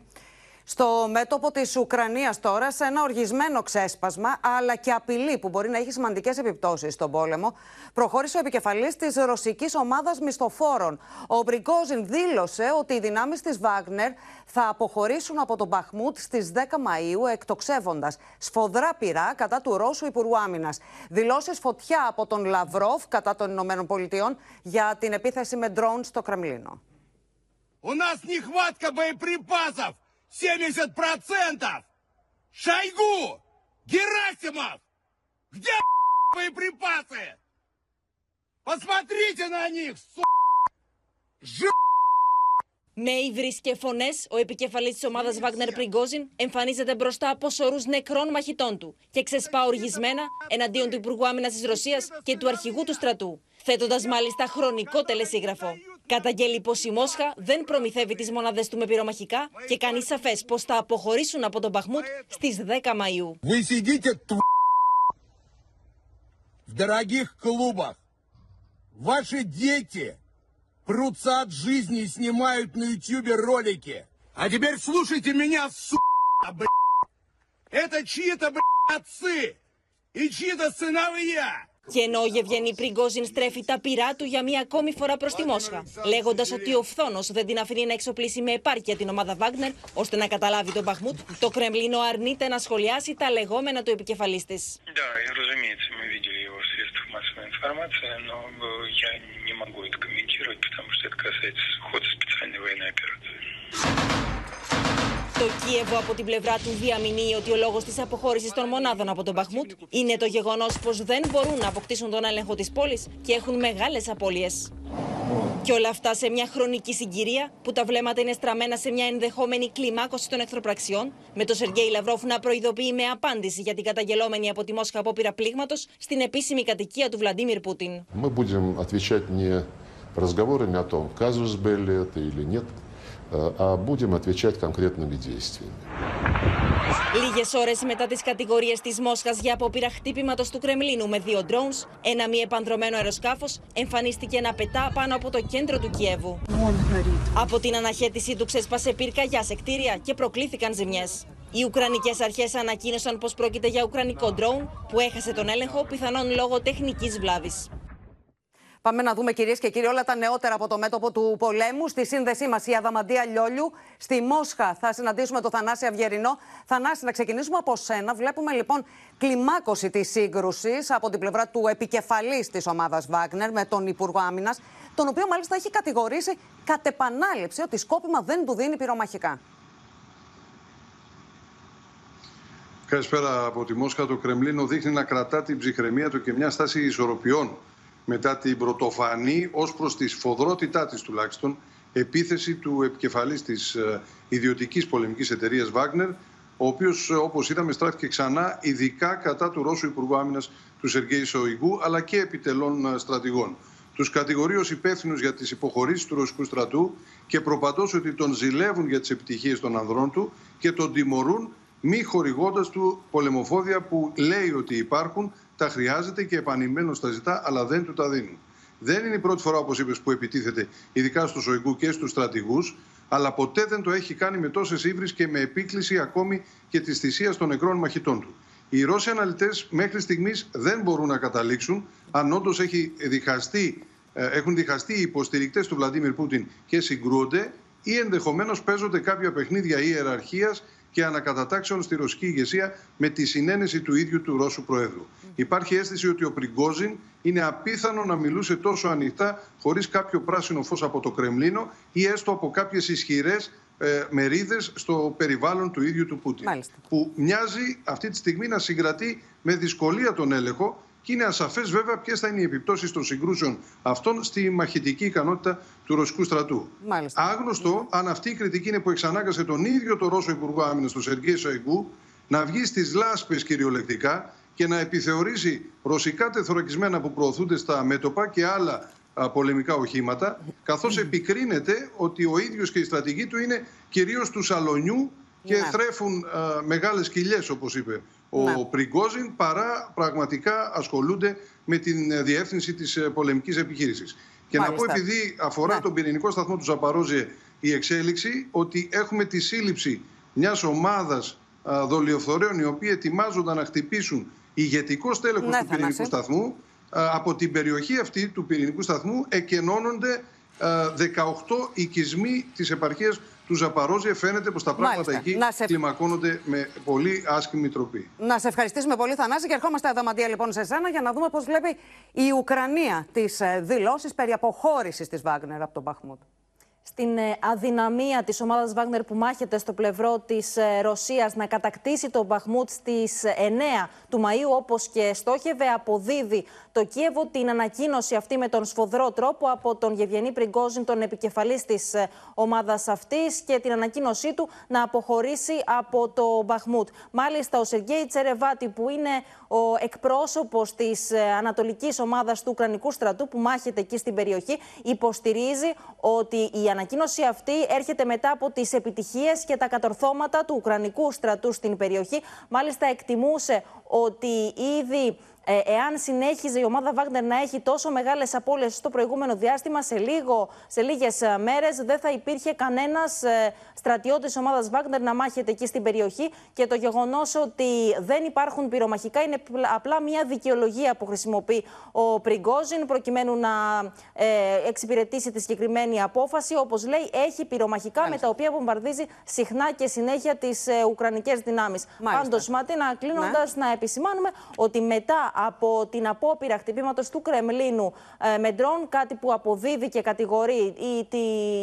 Στο μέτωπο τη Ουκρανία τώρα, σε ένα οργισμένο ξέσπασμα, αλλά και απειλή που μπορεί να έχει σημαντικέ επιπτώσει στον πόλεμο, προχώρησε ο επικεφαλή τη ρωσική ομάδα μισθοφόρων. Ο Μπριγκόζιν δήλωσε ότι οι δυνάμει τη Βάγνερ θα αποχωρήσουν από τον Μπαχμούτ στι 10 Μαου, εκτοξεύοντα σφοδρά πυρά κατά του Ρώσου Υπουργού Άμυνα. Δηλώσει φωτιά από τον Λαυρόφ κατά των Ηνωμένων Πολιτειών για την επίθεση με ντρόουν στο Κρεμλίνο. У нас нехватка боеприпасов 70%! Шойгу! Герасимов! Где боеприпасы? Посмотрите на них, су... Με ύβρι και φωνέ, ο επικεφαλή τη ομάδα Βάγνερ Πριγκόζιν εμφανίζεται μπροστά από σωρού νεκρών μαχητών του και ξεσπά οργισμένα εναντίον του Υπουργού Άμυνα τη Ρωσία και του αρχηγού του στρατού, θέτοντα μάλιστα χρονικό τελεσίγραφο. Καταγγέλει πω η Μόσχα δεν προμηθεύει τι μονάδε του με πυρομαχικά και κάνει σαφέ πω θα αποχωρήσουν από τον Μπαχμούτ στι 10 Μαου. Вы сидите тв... в дорогих клубах. Ваши дети прутся от жизни и снимают на ютюбе ролики. А теперь слушайте меня, су***, блядь. Это чьи-то, блядь, отцы и чьи-то сыновья. Και ενώ ο Γευγενή Πριγκόζιν στρέφει τα πυρά του για μία ακόμη φορά προ τη Μόσχα, λέγοντα ότι ο φθόνο δεν την αφήνει να εξοπλίσει με επάρκεια την ομάδα Βάγνερ ώστε να καταλάβει τον Μπαχμούτ, το Κρεμλίνο αρνείται να σχολιάσει τα λεγόμενα του επικεφαλή τη. Да, и, разумеется, мы видели его в средствах массовой информации, но э, я не могу это комментировать, потому что это касается хода специальной военной операции. Το Κίεβο από την πλευρά του διαμηνύει ότι ο λόγο τη αποχώρηση των μονάδων από τον Μπαχμούτ είναι το γεγονό πω δεν μπορούν να αποκτήσουν τον έλεγχο τη πόλη και έχουν μεγάλε απώλειε. Και όλα αυτά σε μια χρονική συγκυρία που τα βλέμματα είναι στραμμένα σε μια ενδεχόμενη κλιμάκωση των εχθροπραξιών, με τον Σεργέη Λαυρόφ να προειδοποιεί με απάντηση για την καταγγελόμενη από τη Μόσχα απόπειρα πλήγματο στην επίσημη κατοικία του Βλαντίμιρ Πούτιν. Мы будем отвечать не разговорами о том, казус белли это или нет, э, а будем отвечать конкретными действиями. Λίγε ώρε μετά τι κατηγορίε τη Μόσχα για απόπειρα χτύπηματο του Κρεμλίνου με δύο drones, ένα μη επανδρομένο αεροσκάφο εμφανίστηκε να πετά πάνω από το κέντρο του Κιέβου. Από την αναχέτησή του ξέσπασε πυρκαγιά σε κτίρια και προκλήθηκαν ζημιέ. Οι Ουκρανικέ αρχέ ανακοίνωσαν πω πρόκειται για ουκρανικό drone που έχασε τον έλεγχο πιθανόν λόγω τεχνική βλάβη. Πάμε να δούμε κυρίες και κύριοι όλα τα νεότερα από το μέτωπο του πολέμου. Στη σύνδεσή μας η Αδαμαντία Λιόλιου. Στη Μόσχα θα συναντήσουμε τον Θανάση Αυγερινό. Θανάση, να ξεκινήσουμε από σένα. Βλέπουμε λοιπόν κλιμάκωση της σύγκρουσης από την πλευρά του επικεφαλής της ομάδας Βάγνερ με τον Υπουργό Άμυνας, τον οποίο μάλιστα έχει κατηγορήσει κατ' επανάληψη ότι σκόπιμα δεν του δίνει πυρομαχικά. Καλησπέρα από τη Μόσχα. Το Κρεμλίνο δείχνει να κρατά την ψυχραιμία του και μια στάση ισορροπιών μετά την πρωτοφανή ως προς τη σφοδρότητά της τουλάχιστον επίθεση του επικεφαλής της ε, ιδιωτικής πολεμικής εταιρείας Wagner ο οποίος όπως είδαμε στράφηκε ξανά ειδικά κατά του Ρώσου Υπουργού Άμυνας του Σεργέη Σοϊγκού αλλά και επιτελών ε, στρατηγών. Τους κατηγορεί ως υπεύθυνους για τις υποχωρήσεις του ρωσικού στρατού και προπαντός ότι τον ζηλεύουν για τις επιτυχίες των ανδρών του και τον τιμωρούν μη χορηγώντας του πολεμοφόδια που λέει ότι υπάρχουν, τα χρειάζεται και επανειλημμένω τα ζητά, αλλά δεν του τα δίνουν. Δεν είναι η πρώτη φορά, όπως είπες, που επιτίθεται ειδικά στους Σοϊγκού και στους στρατηγούς, αλλά ποτέ δεν το έχει κάνει με τόσες ύβρις και με επίκληση ακόμη και της θυσίας των νεκρών μαχητών του. Οι Ρώσοι αναλυτές μέχρι στιγμής δεν μπορούν να καταλήξουν αν όντως έχουν διχαστεί οι υποστηρικτές του Βλαντίμιρ Πούτιν και συγκρούονται ή ενδεχομένως παίζονται κάποια παιχνίδια ιεραρχίας και ανακατατάξεων στη ρωσική ηγεσία με τη συνένεση του ίδιου του Ρώσου Προέδρου. Υπάρχει αίσθηση ότι ο Πριγκόζιν είναι απίθανο να μιλούσε τόσο ανοιχτά χωρίς κάποιο πράσινο φως από το Κρεμλίνο ή έστω από κάποιες ισχυρές ε, μερίδες στο περιβάλλον του ίδιου του Πούτιν. Που μοιάζει αυτή τη στιγμή να συγκρατεί με δυσκολία τον έλεγχο και είναι ασαφές βέβαια ποιες θα είναι οι επιπτώσεις των συγκρούσεων αυτών στη μαχητική ικανότητα του ρωσικού στρατού. Μάλιστα. Άγνωστο αν αυτή η κριτική είναι που εξανάγκασε τον ίδιο τον Ρώσο Υπουργό Άμυνας, τον Σεργέη Σοϊγκού, να βγει στις λάσπες κυριολεκτικά και να επιθεωρήσει ρωσικά τεθωρακισμένα που προωθούνται στα μέτωπα και άλλα α, πολεμικά οχήματα, καθώς επικρίνεται ότι ο ίδιος και η στρατηγή του είναι κυρίως του σαλονιού και Ναι. θρέφουν α, μεγάλες κοιλιές, όπως είπε ο Ναι. Πριγκόζιν, παρά πραγματικά ασχολούνται με την ε, διεύθυνση της ε, πολεμικής επιχείρησης. Και να πω, Μάλιστα. επειδή αφορά τον πυρηνικό σταθμό του Ζαπαρόζε η εξέλιξη, ότι έχουμε τη σύλληψη μιας ομάδας α, δολιοφθορέων οι οποίοι ετοιμάζονταν να χτυπήσουν ηγετικό στέλεχος Ναι, του πυρηνικού Θανάση. σταθμού. Α, Από την περιοχή αυτή του πυρηνικού σταθμού εκενώνονται α, 18 οικισμοί της επαρχίας τους Ζαπαρόζε. Φαίνεται πως τα πράγματα Μάλιστα. εκεί Να σε- κλιμακώνονται με πολύ άσχημη τροπή. Να σε ευχαριστήσουμε πολύ, Θανάση, και ερχόμαστε εδώ, Μαντία, λοιπόν, σε εσένα για να δούμε πώς βλέπει η Ουκρανία τις δηλώσεις περί αποχώρησης της Βάγνερ από τον Μπαχμούτ. Στην ε, αδυναμία της ομάδας Βάγνερ που μάχεται στο πλευρό της ε, Ρωσίας να κατακτήσει τον Μπαχμούτ στις 9 του Μαΐου όπως και στόχευε αποδίδει το Κίεβο την ανακοίνωση αυτή με τον σφοδρό τρόπο από τον Γευγενή Πριγκόζιν, τον επικεφαλής της ε, ομάδας αυτής και την ανακοίνωσή του να αποχωρήσει από το Μπαχμούτ. Μάλιστα ο Σεργέη Τσερεβάτη που είναι ο εκπρόσωπος της ε, ανατολικής ομάδας του Ουκρανικού στρατού που μάχεται εκεί στην περιοχή υποστηρίζει ότι η ανακοίνωση αυτή έρχεται μετά από τις επιτυχίες και τα κατορθώματα του Ουκρανικού στρατού στην περιοχή. Μάλιστα εκτιμούσε ότι ήδη ε, εάν συνέχιζε η ομάδα Βάγνερ να έχει τόσο μεγάλες απώλειες στο προηγούμενο διάστημα, σε, λίγο, σε λίγες ε, μέρες δεν θα υπήρχε κανένας ε, στρατιώτης ομάδας Βάγνερ να μάχεται εκεί στην περιοχή και το γεγονός ότι δεν υπάρχουν πυρομαχικά είναι πλα- απλά μια δικαιολογία που χρησιμοποιεί ο Πριγκόζιν προκειμένου να ε, εξυπηρετήσει τη συγκεκριμένη απόφαση. Όπως λέει, έχει πυρομαχικά με τα οποία βομβαρδίζει συχνά και συνέχεια τις ε, Ουκρανικές δυνάμεις. Μάλιστα. Πάντως, Μάτινα, κλείνοντας, να επισημάνουμε ότι μετά από την απόπειρα χτυπήματος του Κρεμλίνου ε, με ντρόν, κάτι που αποδίδει και κατηγορεί η, τη,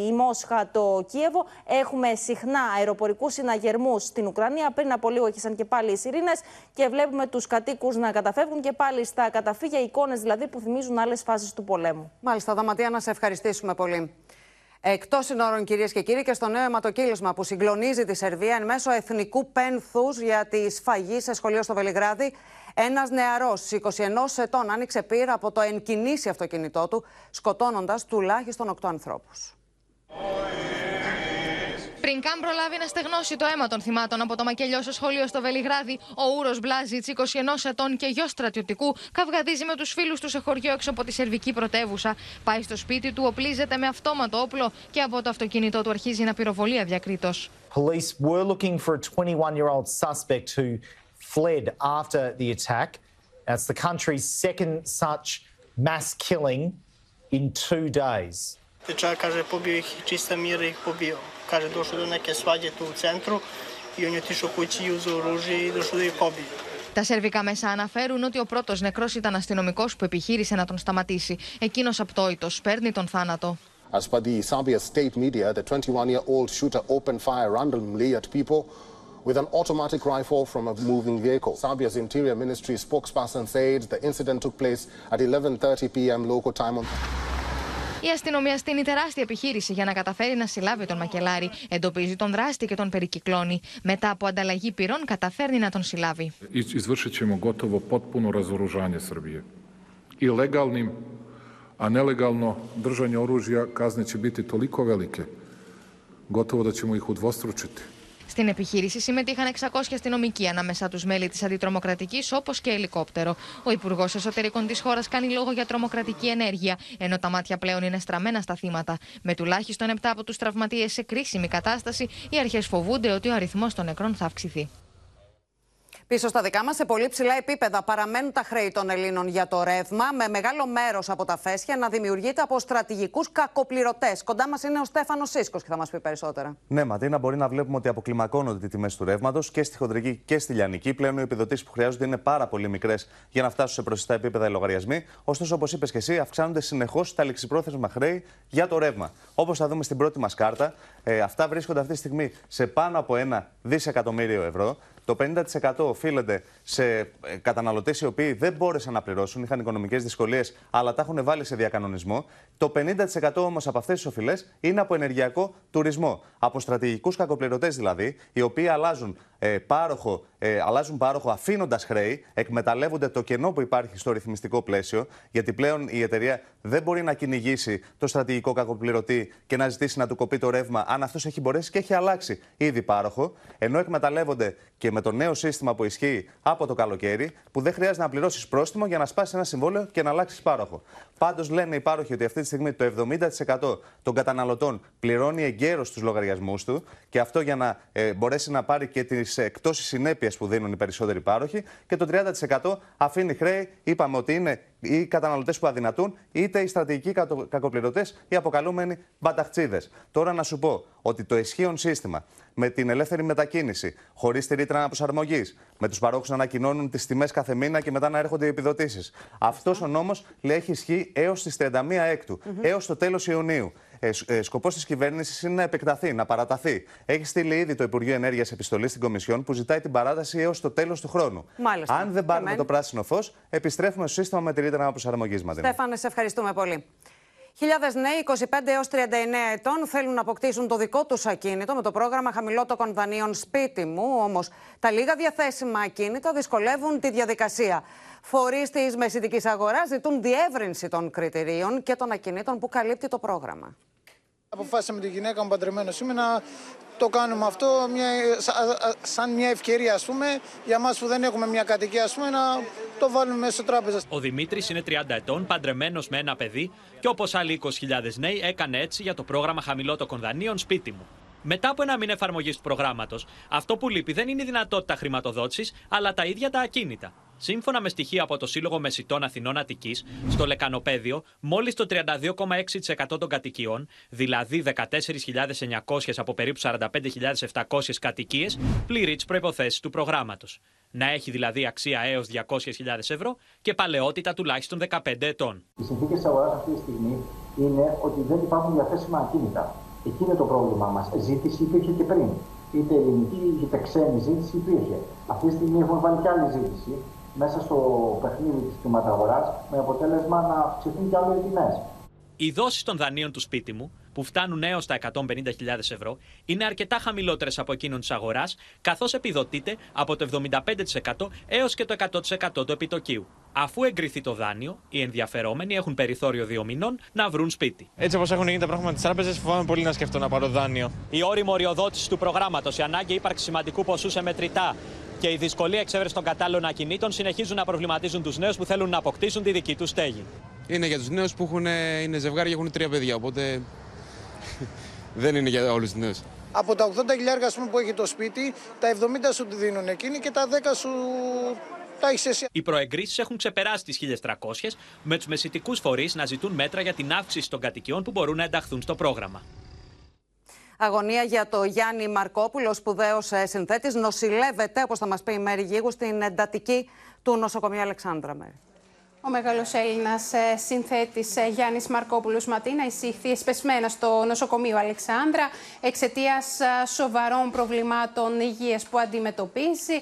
η Μόσχα το Κίεβο, έχουμε συχνά αεροπορικούς συναγερμούς στην Ουκρανία. Πριν από λίγο ήρθαν και πάλι οι σιρήνες και βλέπουμε τους κατοίκους να καταφεύγουν και πάλι στα καταφύγια, εικόνες δηλαδή που θυμίζουν άλλες φάσεις του πολέμου. Μάλιστα, Δαματία, να σε ευχαριστήσουμε πολύ. Εκτός συνόρων, κυρίες και κύριοι, και στο νέο αιματοκύλισμα που συγκλονίζει τη Σερβία εν μέσω εθνικού πένθους για τη σφαγή σε σχολείο στο Βελιγράδι, ένας νεαρός 21 ετών άνοιξε πύρα από το ενκινήσει αυτοκίνητό του, σκοτώνοντας τουλάχιστον 8 ανθρώπους. Πριν καν προλάβει να στεγνώσει το αίμα των θυμάτων από το μακελιό στο σχολείο στο Βελιγράδι, ο Ούρος Μπλάζιτς, 21 ετών και γιος στρατιωτικού, καυγαδίζει με τους φίλους του σε χωριό έξω από τη σερβική πρωτεύουσα. Πάει στο σπίτι του, οπλίζεται με αυτόματο όπλο και από το αυτοκίνητό του αρχίζει να πυροβολεί αδιακρίτως. Police were looking for a 21 year old suspect who fled after the attack. That's the country's second such mass killing in two days. Dečak kaže pobio ih čista mira ih pobio. Kaže došlo do neke svađe tu u centru i on je otišao kući i uzeo oružje i došlo da ih pobije. Τα σερβικά μέσα αναφέρουν ότι ο πρώτο νεκρό ήταν αστυνομικό που επιχείρησε να τον σταματήσει. Εκείνο απτόητο παίρνει τον θάνατο. As per the Serbia state media, the 21-year-old shooter opened fire randomly at people η αστυνομία στην ιταράστια επιχείρηση για να καταφέρει να συλάβει τον μακελάρη εντοπίζει τον δράστη και τον περικυκλώνει. Μετά από ανταλλαγή πυρών καταφέρνει να τον συλάβει. Η ζυριστική μας είναι έτοιμη για το πολύ μερικά από τα πιο σοβαρά εκατομμύρια στην Σερβία. Η έκτακτη αντιπαράθεση που έχουμ στην επιχείρηση συμμετείχαν 600 αστυνομικοί ανάμεσα τους μέλη της αντιτρομοκρατικής, όπως και ελικόπτερο. Ο Υπουργός Εσωτερικών της χώρας κάνει λόγο για τρομοκρατική ενέργεια, ενώ τα μάτια πλέον είναι στραμμένα στα θύματα. Με τουλάχιστον 7 από τους τραυματίες σε κρίσιμη κατάσταση, οι αρχές φοβούνται ότι ο αριθμός των νεκρών θα αυξηθεί. Πίσω στα δικά μας, σε πολύ ψηλά επίπεδα, παραμένουν τα χρέη των Ελλήνων για το ρεύμα, με μεγάλο μέρος από τα φέσια να δημιουργείται από στρατηγικούς κακοπληρωτές. Κοντά μας είναι ο Στέφανος Σίσκο και θα μας πει περισσότερα. Ναι, Ματίνα, μπορεί να βλέπουμε ότι αποκλιμακώνονται οι τιμές του ρεύματος και στη χοντρική και στη λιανική. Πλέον οι επιδοτήσεις που χρειάζονται είναι πάρα πολύ μικρές για να φτάσουν σε προσιτά επίπεδα οι λογαριασμοί. Ωστόσο, όπως είπες και εσύ, αυξάνονται συνεχώς τα ληξιπρόθεσμα χρέη για το ρεύμα. Όπως θα δούμε στην πρώτη μας κάρτα, ε, αυτά βρίσκονται αυτή τη στιγμή σε πάνω από ένα δισεκατομμύριο ευρώ. Το 50% οφείλεται σε ε, καταναλωτές οι οποίοι δεν μπόρεσαν να πληρώσουν, είχαν οικονομικές δυσκολίες, αλλά τα έχουν βάλει σε διακανονισμό. Το 50% όμως από αυτές τις οφειλές είναι από ενεργειακό τουρισμό. Από στρατηγικούς κακοπληρωτές δηλαδή, οι οποίοι αλλάζουν ε, πάροχο, ε, αλλάζουν πάροχο αφήνοντας χρέη, εκμεταλλεύονται το κενό που υπάρχει στο ρυθμιστικό πλαίσιο, γιατί πλέον η εταιρεία δεν μπορεί να κυνηγήσει το στρατηγικό κακοπληρωτή και να ζητήσει να του κοπεί το ρεύμα, αν αυτός έχει μπορέσει και έχει αλλάξει ήδη πάροχο, ενώ εκμεταλλεύονται και με το νέο σύστημα που ισχύει από το καλοκαίρι, που δεν χρειάζεται να πληρώσεις πρόστιμο για να σπάσεις ένα συμβόλαιο και να αλλάξεις πάροχο. Πάντως λένε οι πάροχοι ότι αυτή τη στιγμή το 70% των καταναλωτών πληρώνει εγκαίρως τους λογαριασμούς του και αυτό για να ε, μπορέσει να πάρει και τις εκτόσεις συνέπειες που δίνουν οι περισσότεροι πάροχοι. Και το 30% αφήνει χρέη, είπαμε ότι είναι οι καταναλωτές που αδυνατούν, είτε οι στρατηγικοί κακοπληρωτές, οι αποκαλούμενοι μπαταχτσίδες. Τώρα να σου πω ότι το ισχύον σύστημα με την ελεύθερη μετακίνηση, χωρίς τη ρήτρα αναπροσαρμογή, με τους παρόχους να ανακοινώνουν τις τιμές κάθε μήνα και μετά να έρχονται οι επιδοτήσεις. Αυτός ο νόμος έχει ισχύ έως τις 31 Έκτου, mm έως το τέλος Ιουνίου. Ε, ε, Σκοπός της κυβέρνησης είναι να επεκταθεί, να παραταθεί. Έχει στείλει ήδη το Υπουργείο Ενέργειας επιστολή στην Κομισιόν που ζητάει την παράταση έως το τέλος του χρόνου. Μάλιστα. Αν δεν πάρουμε το πράσινο φως, επιστρέφουμε στο σύστημα με τη ρήτρα αναπροσαρμογής μα. Στέφανε, σε ευχαριστούμε πολύ. Χιλιάδες νέοι 25 έως 39 ετών θέλουν να αποκτήσουν το δικό τους ακίνητο με το πρόγραμμα χαμηλότοκων δανείων σπίτι μου. Όμως τα λίγα διαθέσιμα ακίνητα δυσκολεύουν τη διαδικασία. Φορείς της μεσητικής αγοράς ζητούν διεύρυνση των κριτηρίων και των ακινήτων που καλύπτει το πρόγραμμα. Αποφάσισα με τη γυναίκα μου παντρεμένος είμαι να το κάνουμε αυτό μια, σαν μια ευκαιρία, ας πούμε, για μας που δεν έχουμε μια κατοικία, ας πούμε, να το βάλουμε μέσα στο τράπεζα. Ο Δημήτρης είναι 30 ετών, παντρεμένος με ένα παιδί και όπως άλλοι 20.000 νέοι έκανε έτσι για το πρόγραμμα χαμηλότοκων δανείων σπίτι μου. Μετά από ένα μήνα εφαρμογής του προγράμματος, αυτό που λείπει δεν είναι η δυνατότητα χρηματοδότησης, αλλά τα ίδια τα ακίνητα. Σύμφωνα με στοιχεία από το Σύλλογο Μεσητών Αθηνών Αττικής, στο Λεκανοπέδιο, μόλις το 32,6% των κατοικιών, δηλαδή 14.900 από περίπου 45.700 κατοικίες, πληρεί τις προποθέσει του προγράμματος. Να έχει δηλαδή αξία έως 200.000 ευρώ και παλαιότητα τουλάχιστον 15 ετών. Οι συνθήκες της αγοράς αυτή τη στιγμή είναι ότι δεν υπάρχουν διαθέσιμα ακίνητα. Εκεί είναι το πρόβλημά μας. Ζήτηση υπήρχε και πριν. Είτε ελληνική είτε ξένη ζήτηση υπήρχε. Αυτή τη στιγμή έχουμε βάλει και άλλη ζήτηση μέσα στο παιχνίδι της χρηματαγοράς με αποτέλεσμα να αυξηθούν κι άλλο οι τιμές. Οι δόσεις των δανείων του σπίτι μου, που φτάνουν έως τα 150.000 ευρώ, είναι αρκετά χαμηλότερες από εκείνων της αγοράς, καθώς επιδοτείται από το 75% έως και το 100% του επιτοκίου. Αφού εγκριθεί το δάνειο, οι ενδιαφερόμενοι έχουν περιθώριο δύο μηνών να βρουν σπίτι. Έτσι όπως έχουν γίνει τα πράγματα τη τράπεζα, φοβάμαι πολύ να σκεφτώ να πάρω δάνειο. Η όριμη οριοδότηση του προγράμματος, η ανάγκη ύπαρξης σημαντικού ποσού σε μετρητά και η δυσκολία εξέβρεση των κατάλληλων ακινήτων συνεχίζουν να προβληματίζουν τους νέους που θέλουν να αποκτήσουν τη δική τους στέγη. Είναι για τους νέους που έχουν, είναι ζευγάρια και έχουν τρία παιδιά. Οπότε δεν είναι για όλους τους νέους. Από τα 80 χιλιάρια που έχει το σπίτι, τα 70 σου τη δίνουν εκείνοι και τα 10 σου τα έχεις εσύ. Οι προεγκρίσει έχουν ξεπεράσει τις 1.300, με τους μεσητικούς φορείς να ζητούν μέτρα για την αύξηση των κατοικιών που μπορούν να ενταχθούν στο πρόγραμμα. Αγωνία για το Γιάννη Μαρκόπουλος, σπουδαίος συνθέτης, νοσηλεύεται, όπως θα μας πει η Μέρη Γίγου, στην εντατική του νοσοκομείου Αλεξάνδρα Μέρη. Ο μεγάλος Έλληνας ε, συνθέτης ε, Γιάννης Μαρκόπουλος Ματίνα εισήχθη εσπεσμένα στο νοσοκομείο Αλεξάνδρα εξαιτίας ε, σοβαρών προβλημάτων υγείας που αντιμετωπίζει,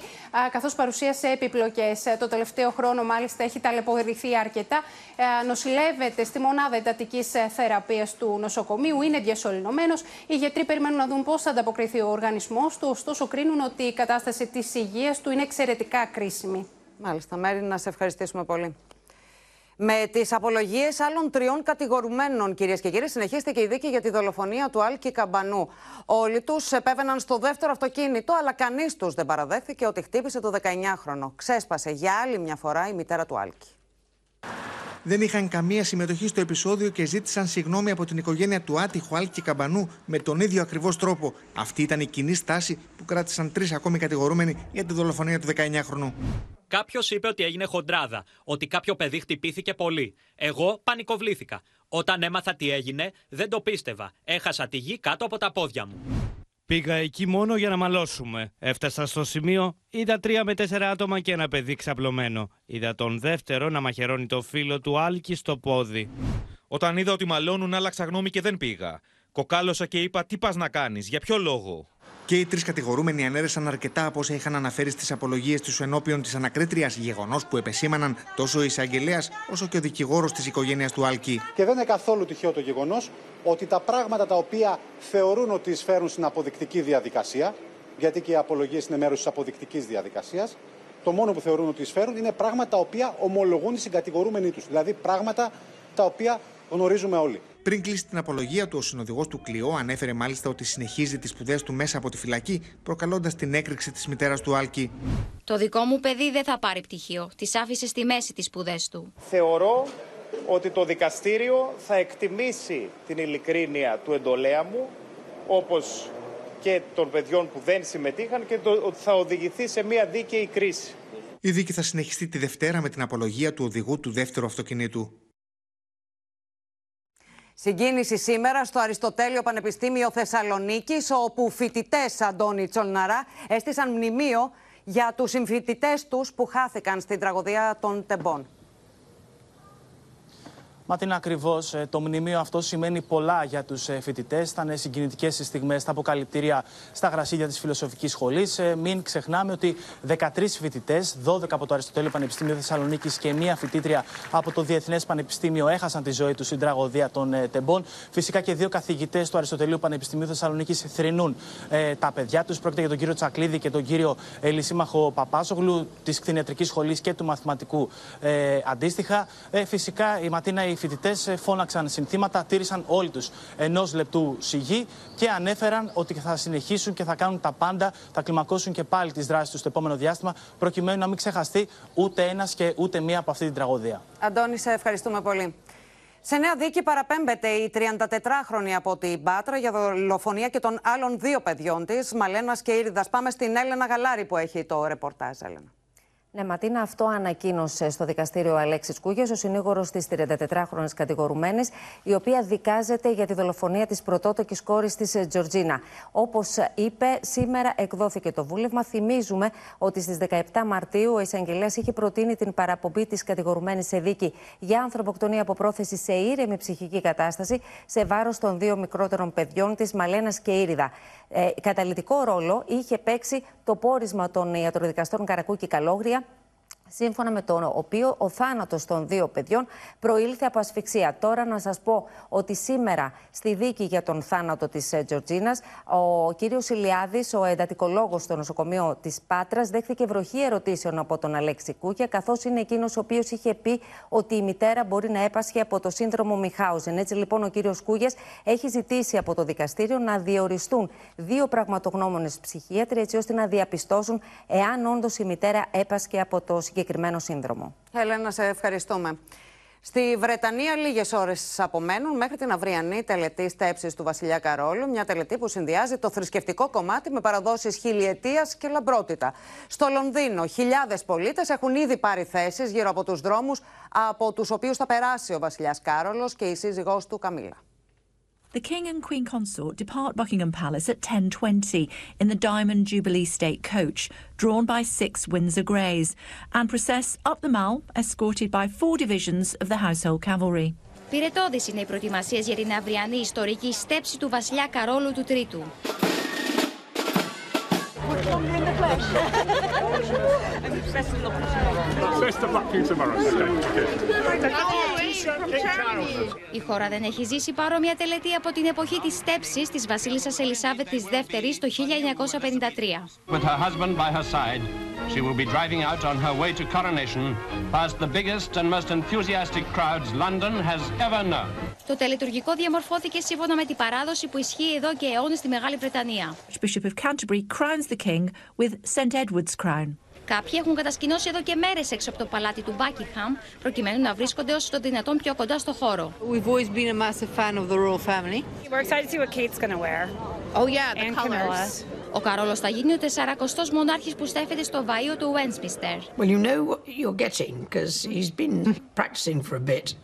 καθώς παρουσίασε επιπλοκές. Το τελευταίο χρόνο μάλιστα έχει ταλαιπωρηθεί αρκετά. Νοσηλεύεται στη μονάδα εντατικής θεραπείας του νοσοκομείου, είναι διασωληνωμένος. Οι γιατροί περιμένουν να δουν πώς θα ανταποκριθεί ο οργανισμός του, ωστόσο κρίνουν ότι η κατάσταση της υγείας του είναι εξαιρετικά κρίσιμη. Μάλιστα, Μέρη, να σε ευχαριστήσουμε πολύ. Με τις απολογίες άλλων τριών κατηγορουμένων, κυρίες και κύριοι, συνεχίστηκε η δίκη για τη δολοφονία του Άλκη Καμπανού. Όλοι τους επέβαιναν στο δεύτερο αυτοκίνητο, αλλά κανείς τους δεν παραδέχθηκε ότι χτύπησε το 19χρονο. Ξέσπασε για άλλη μια φορά η μητέρα του Άλκη. Δεν είχαν καμία συμμετοχή στο επεισόδιο και ζήτησαν συγγνώμη από την οικογένεια του άτυχου Άλκη Καμπανού με τον ίδιο ακριβώς τρόπο. Αυτή ήταν η κοινή στάση που κράτησαν τρεις ακόμη κατηγορούμενοι για τη δολοφονία του 19χρονου. Κάποιος είπε ότι έγινε χοντράδα, ότι κάποιο παιδί χτυπήθηκε πολύ. Εγώ πανικοβλήθηκα. Όταν έμαθα τι έγινε, δεν το πίστευα. Έχασα τη γη κάτω από τα πόδια μου. Πήγα εκεί μόνο για να μαλώσουμε. Έφτασα στο σημείο, είδα τρία με τέσσερα άτομα και ένα παιδί ξαπλωμένο. Είδα τον δεύτερο να μαχαιρώνει το φίλο του Άλκη στο πόδι. Όταν είδα ότι μαλώνουν, άλλαξα γνώμη και δεν πήγα. Κοκάλωσα και είπα: Τι πας να κάνεις, για ποιο λόγο; Και οι τρεις κατηγορούμενοι ανέρεσαν αρκετά από όσα είχαν αναφέρει στις απολογίες τους ενώπιον της ανακρίτριας, γεγονός που επεσήμαναν τόσο ο εισαγγελέας όσο και ο δικηγόρος της οικογένειας του Άλκη. Και δεν είναι καθόλου τυχαίο το γεγονός ότι τα πράγματα τα οποία θεωρούν ότι εισφέρουν στην αποδεικτική διαδικασία, γιατί και οι απολογίες είναι μέρος της αποδεικτικής διαδικασίας, το μόνο που θεωρούν ότι εισφέρουν είναι πράγματα τα οποία ομολογούν οι συγκατηγορούμενοι τους. Δηλαδή πράγματα τα οποία γνωρίζουμε όλοι. Πριν κλείσει την απολογία του, ο συνοδηγός του Κλειό ανέφερε μάλιστα ότι συνεχίζει τις σπουδές του μέσα από τη φυλακή, προκαλώντας την έκρηξη της μητέρας του Άλκη. Το δικό μου παιδί δεν θα πάρει πτυχίο. Τη άφησε στη μέση τις σπουδές του. Θεωρώ ότι το δικαστήριο θα εκτιμήσει την ειλικρίνεια του εντολέα μου, όπως και των παιδιών που δεν συμμετείχαν και ότι θα οδηγηθεί σε μια δίκαιη κρίση. Η δίκη θα συνεχιστεί τη Δευτέρα με την απολογία του οδηγού του δεύτερου αυτοκινήτου. Συγκίνηση σήμερα στο Αριστοτέλειο Πανεπιστήμιο Θεσσαλονίκης, όπου φοιτητές Αντώνη Τσολναρά έστησαν μνημείο για τους συμφοιτητές τους που χάθηκαν στην τραγωδία των Τεμπών. Μα τι ακριβώς. Ε, το μνημείο αυτό σημαίνει πολλά για τους ε, φοιτητές. Ήταν συγκινητικές οι στιγμές στα αποκαλυπτήρια στα γρασίδια της Φιλοσοφικής Σχολής. Ε, μην ξεχνάμε ότι 13 φοιτητές, 12 από το Αριστοτέλειο Πανεπιστήμιο Θεσσαλονίκης και μία φοιτήτρια από το Διεθνές Πανεπιστήμιο έχασαν τη ζωή τους στην τραγωδία των Τεμπών. Φυσικά και δύο καθηγητές του Αριστοτελείου Πανεπιστημίου Θεσσαλονίκης θρυνούν ε, τα παιδιά τους. Πρόκειται για τον κύριο Τσακλίδη και τον κύριο Ελισίμαχο Παπάσογλου της κτηνιατρικής σχολής και του μαθηματικού ε, αντίστοιχα. Ε, φυσικά η Ματίνα οι φοιτητές ε, φώναξαν συνθήματα, τήρησαν όλοι τους ενός λεπτού σιγή και ανέφεραν ότι θα συνεχίσουν και θα κάνουν τα πάντα, θα κλιμακώσουν και πάλι τις δράσεις τους στο επόμενο διάστημα, προκειμένου να μην ξεχαστεί ούτε ένας και ούτε μία από αυτή την τραγωδία. Αντώνη, σε ευχαριστούμε πολύ. Σε νέα δίκη παραπέμπεται η 34χρονη από την Πάτρα για δολοφονία και των άλλων δύο παιδιών της, Μαλένας και Ήρυδα. Πάμε στην Έλενα Γαλάρη που έχει το ρεπορτάζ, Έλενα. Ναι, Ματίνα, αυτό ανακοίνωσε στο δικαστήριο Αλέξης Κούγια, ο συνήγορος της 34χρονη κατηγορουμένης, η οποία δικάζεται για τη δολοφονία της πρωτότοκης κόρης της ε, Τζορτζίνα. Όπως είπε, σήμερα εκδόθηκε το βούλευμα. Θυμίζουμε ότι στις 17 Μαρτίου ο εισαγγελέας είχε προτείνει την παραπομπή της κατηγορουμένης σε δίκη για ανθρωποκτονία από πρόθεση σε ήρεμη ψυχική κατάσταση σε βάρος των δύο μικρότερων παιδιών της, Μαλένας και Ήριδα. Ε, καταλητικό ρόλο είχε παίξει το πόρισμα των ιατροδικαστών Καρακού και Καλόγρια σύμφωνα με τον οποίο ο θάνατος των δύο παιδιών προήλθε από ασφυξία. Τώρα να σας πω ότι σήμερα στη δίκη για τον θάνατο της ε, Τζορτζίνας, ο κύριος Ηλιάδης, ο εντατικολόγος στο νοσοκομείο της Πάτρας, δέχθηκε βροχή ερωτήσεων από τον Αλέξη Κούκια, καθώς είναι εκείνος ο οποίος είχε πει ότι η μητέρα μπορεί να έπασχε από το σύνδρομο Μιχάουζεν. Έτσι λοιπόν ο κύριος Κούγιας έχει ζητήσει από το δικαστήριο να διοριστούν δύο πραγματογνώμονες ψυχίατροι, έτσι ώστε να διαπιστώσουν εάν όντως η μητέρα έπασχε από το συγκεκριμένο συγκεκριμένο σύνδρομο. Έλενα, σε ευχαριστούμε. Στη Βρετανία λίγες ώρες απομένουν μέχρι την αυριανή τελετή στέψης του Βασιλιά Καρόλου, μια τελετή που συνδυάζει το θρησκευτικό κομμάτι με παραδόσεις χιλιετίας και λαμπρότητα. Στο Λονδίνο χιλιάδες πολίτες έχουν ήδη πάρει θέσεις γύρω από τους δρόμους από τους οποίους θα περάσει ο Βασιλιάς Κάρολος και η σύζυγός του Καμίλα. The King and Queen Consort depart Buckingham Palace at 10.20 in the Diamond Jubilee State coach, drawn by six Windsor Greys, and process up the Mall, escorted by four divisions of the Household Cavalry. Πυρετώδης είναι οι προετοιμασίες για την αυριανή ιστορική στέψη του βασιλιά Καρόλου του Τρίτου. Η χώρα δεν έχει ζήσει παρόμοια τελετή από την εποχή της στέψης της βασίλισσας Ελισάβετ της Δεύτερης το 1953. With her husband by her side, she will be driving out on her way to coronation past the biggest and most enthusiastic crowds London has ever known. Το τελετουργικό διαμορφώθηκε σύμφωνα με την παράδοση που ισχύει εδώ και αιώνες στη Μεγάλη Βρετανία. Bishop of Canterbury crowns the king with St Edward's crown. Κάποιοι έχουν κατασκηνώσει εδώ και μέρες έξω από το παλάτι του Buckingham, προκειμένου να βρίσκονται όσο το δυνατόν πιο κοντά στο χώρο. We've always been a massive fan of the royal family. We're excited to see what Kate's going to wear. Oh yeah, the And colors. Ο Καρόλος θα γίνει ο 40ος μονάρχης που στέφεται στο βαΐο του Westminster. Well, you know what you're getting because he's been practicing for a bit.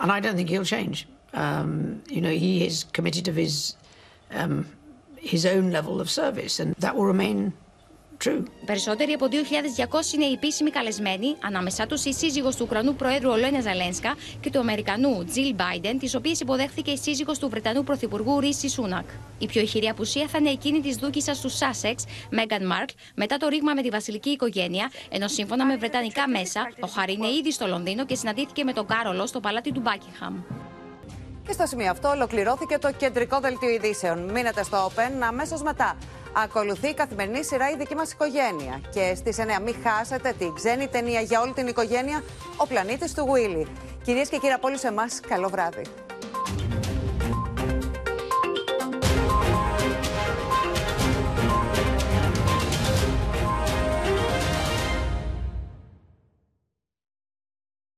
and I don't think he'll change. Um, you know, he is committed of his, um, his own level of service, and that will remain true. Περισσότεροι από 2.200 είναι οι επίσημοι καλεσμένοι, ανάμεσά τους η σύζυγος του Ουκρανού Προέδρου Ολένα Ζαλένσκα και του Αμερικανού Τζιλ Μπάιντεν, τις οποίες υποδέχθηκε η σύζυγος του Βρετανού Πρωθυπουργού Ρίση Σούνακ. Η πιο ηχηρή απουσία θα είναι εκείνη της δούκησας του Σάσεξ, Μέγαν Μάρκ, μετά το ρήγμα με τη βασιλική οικογένεια, ενώ σύμφωνα με βρετανικά μέσα, ο Χαρή είναι ήδη στο Λονδίνο και συναντήθηκε με τον Κάρολο στο παλάτι του Μπάκιχαμ. Και στο σημείο αυτό ολοκληρώθηκε το κεντρικό δελτίο ειδήσεων. Μείνετε στο Open αμέσως μετά. Ακολουθεί η καθημερινή σειρά η δική μας οικογένεια. Και στις 9 μην χάσετε την ξένη ταινία για όλη την οικογένεια, Ο πλανήτης του Βουίλι. Κυρίες και κύριοι από όλους εμάς, καλό βράδυ.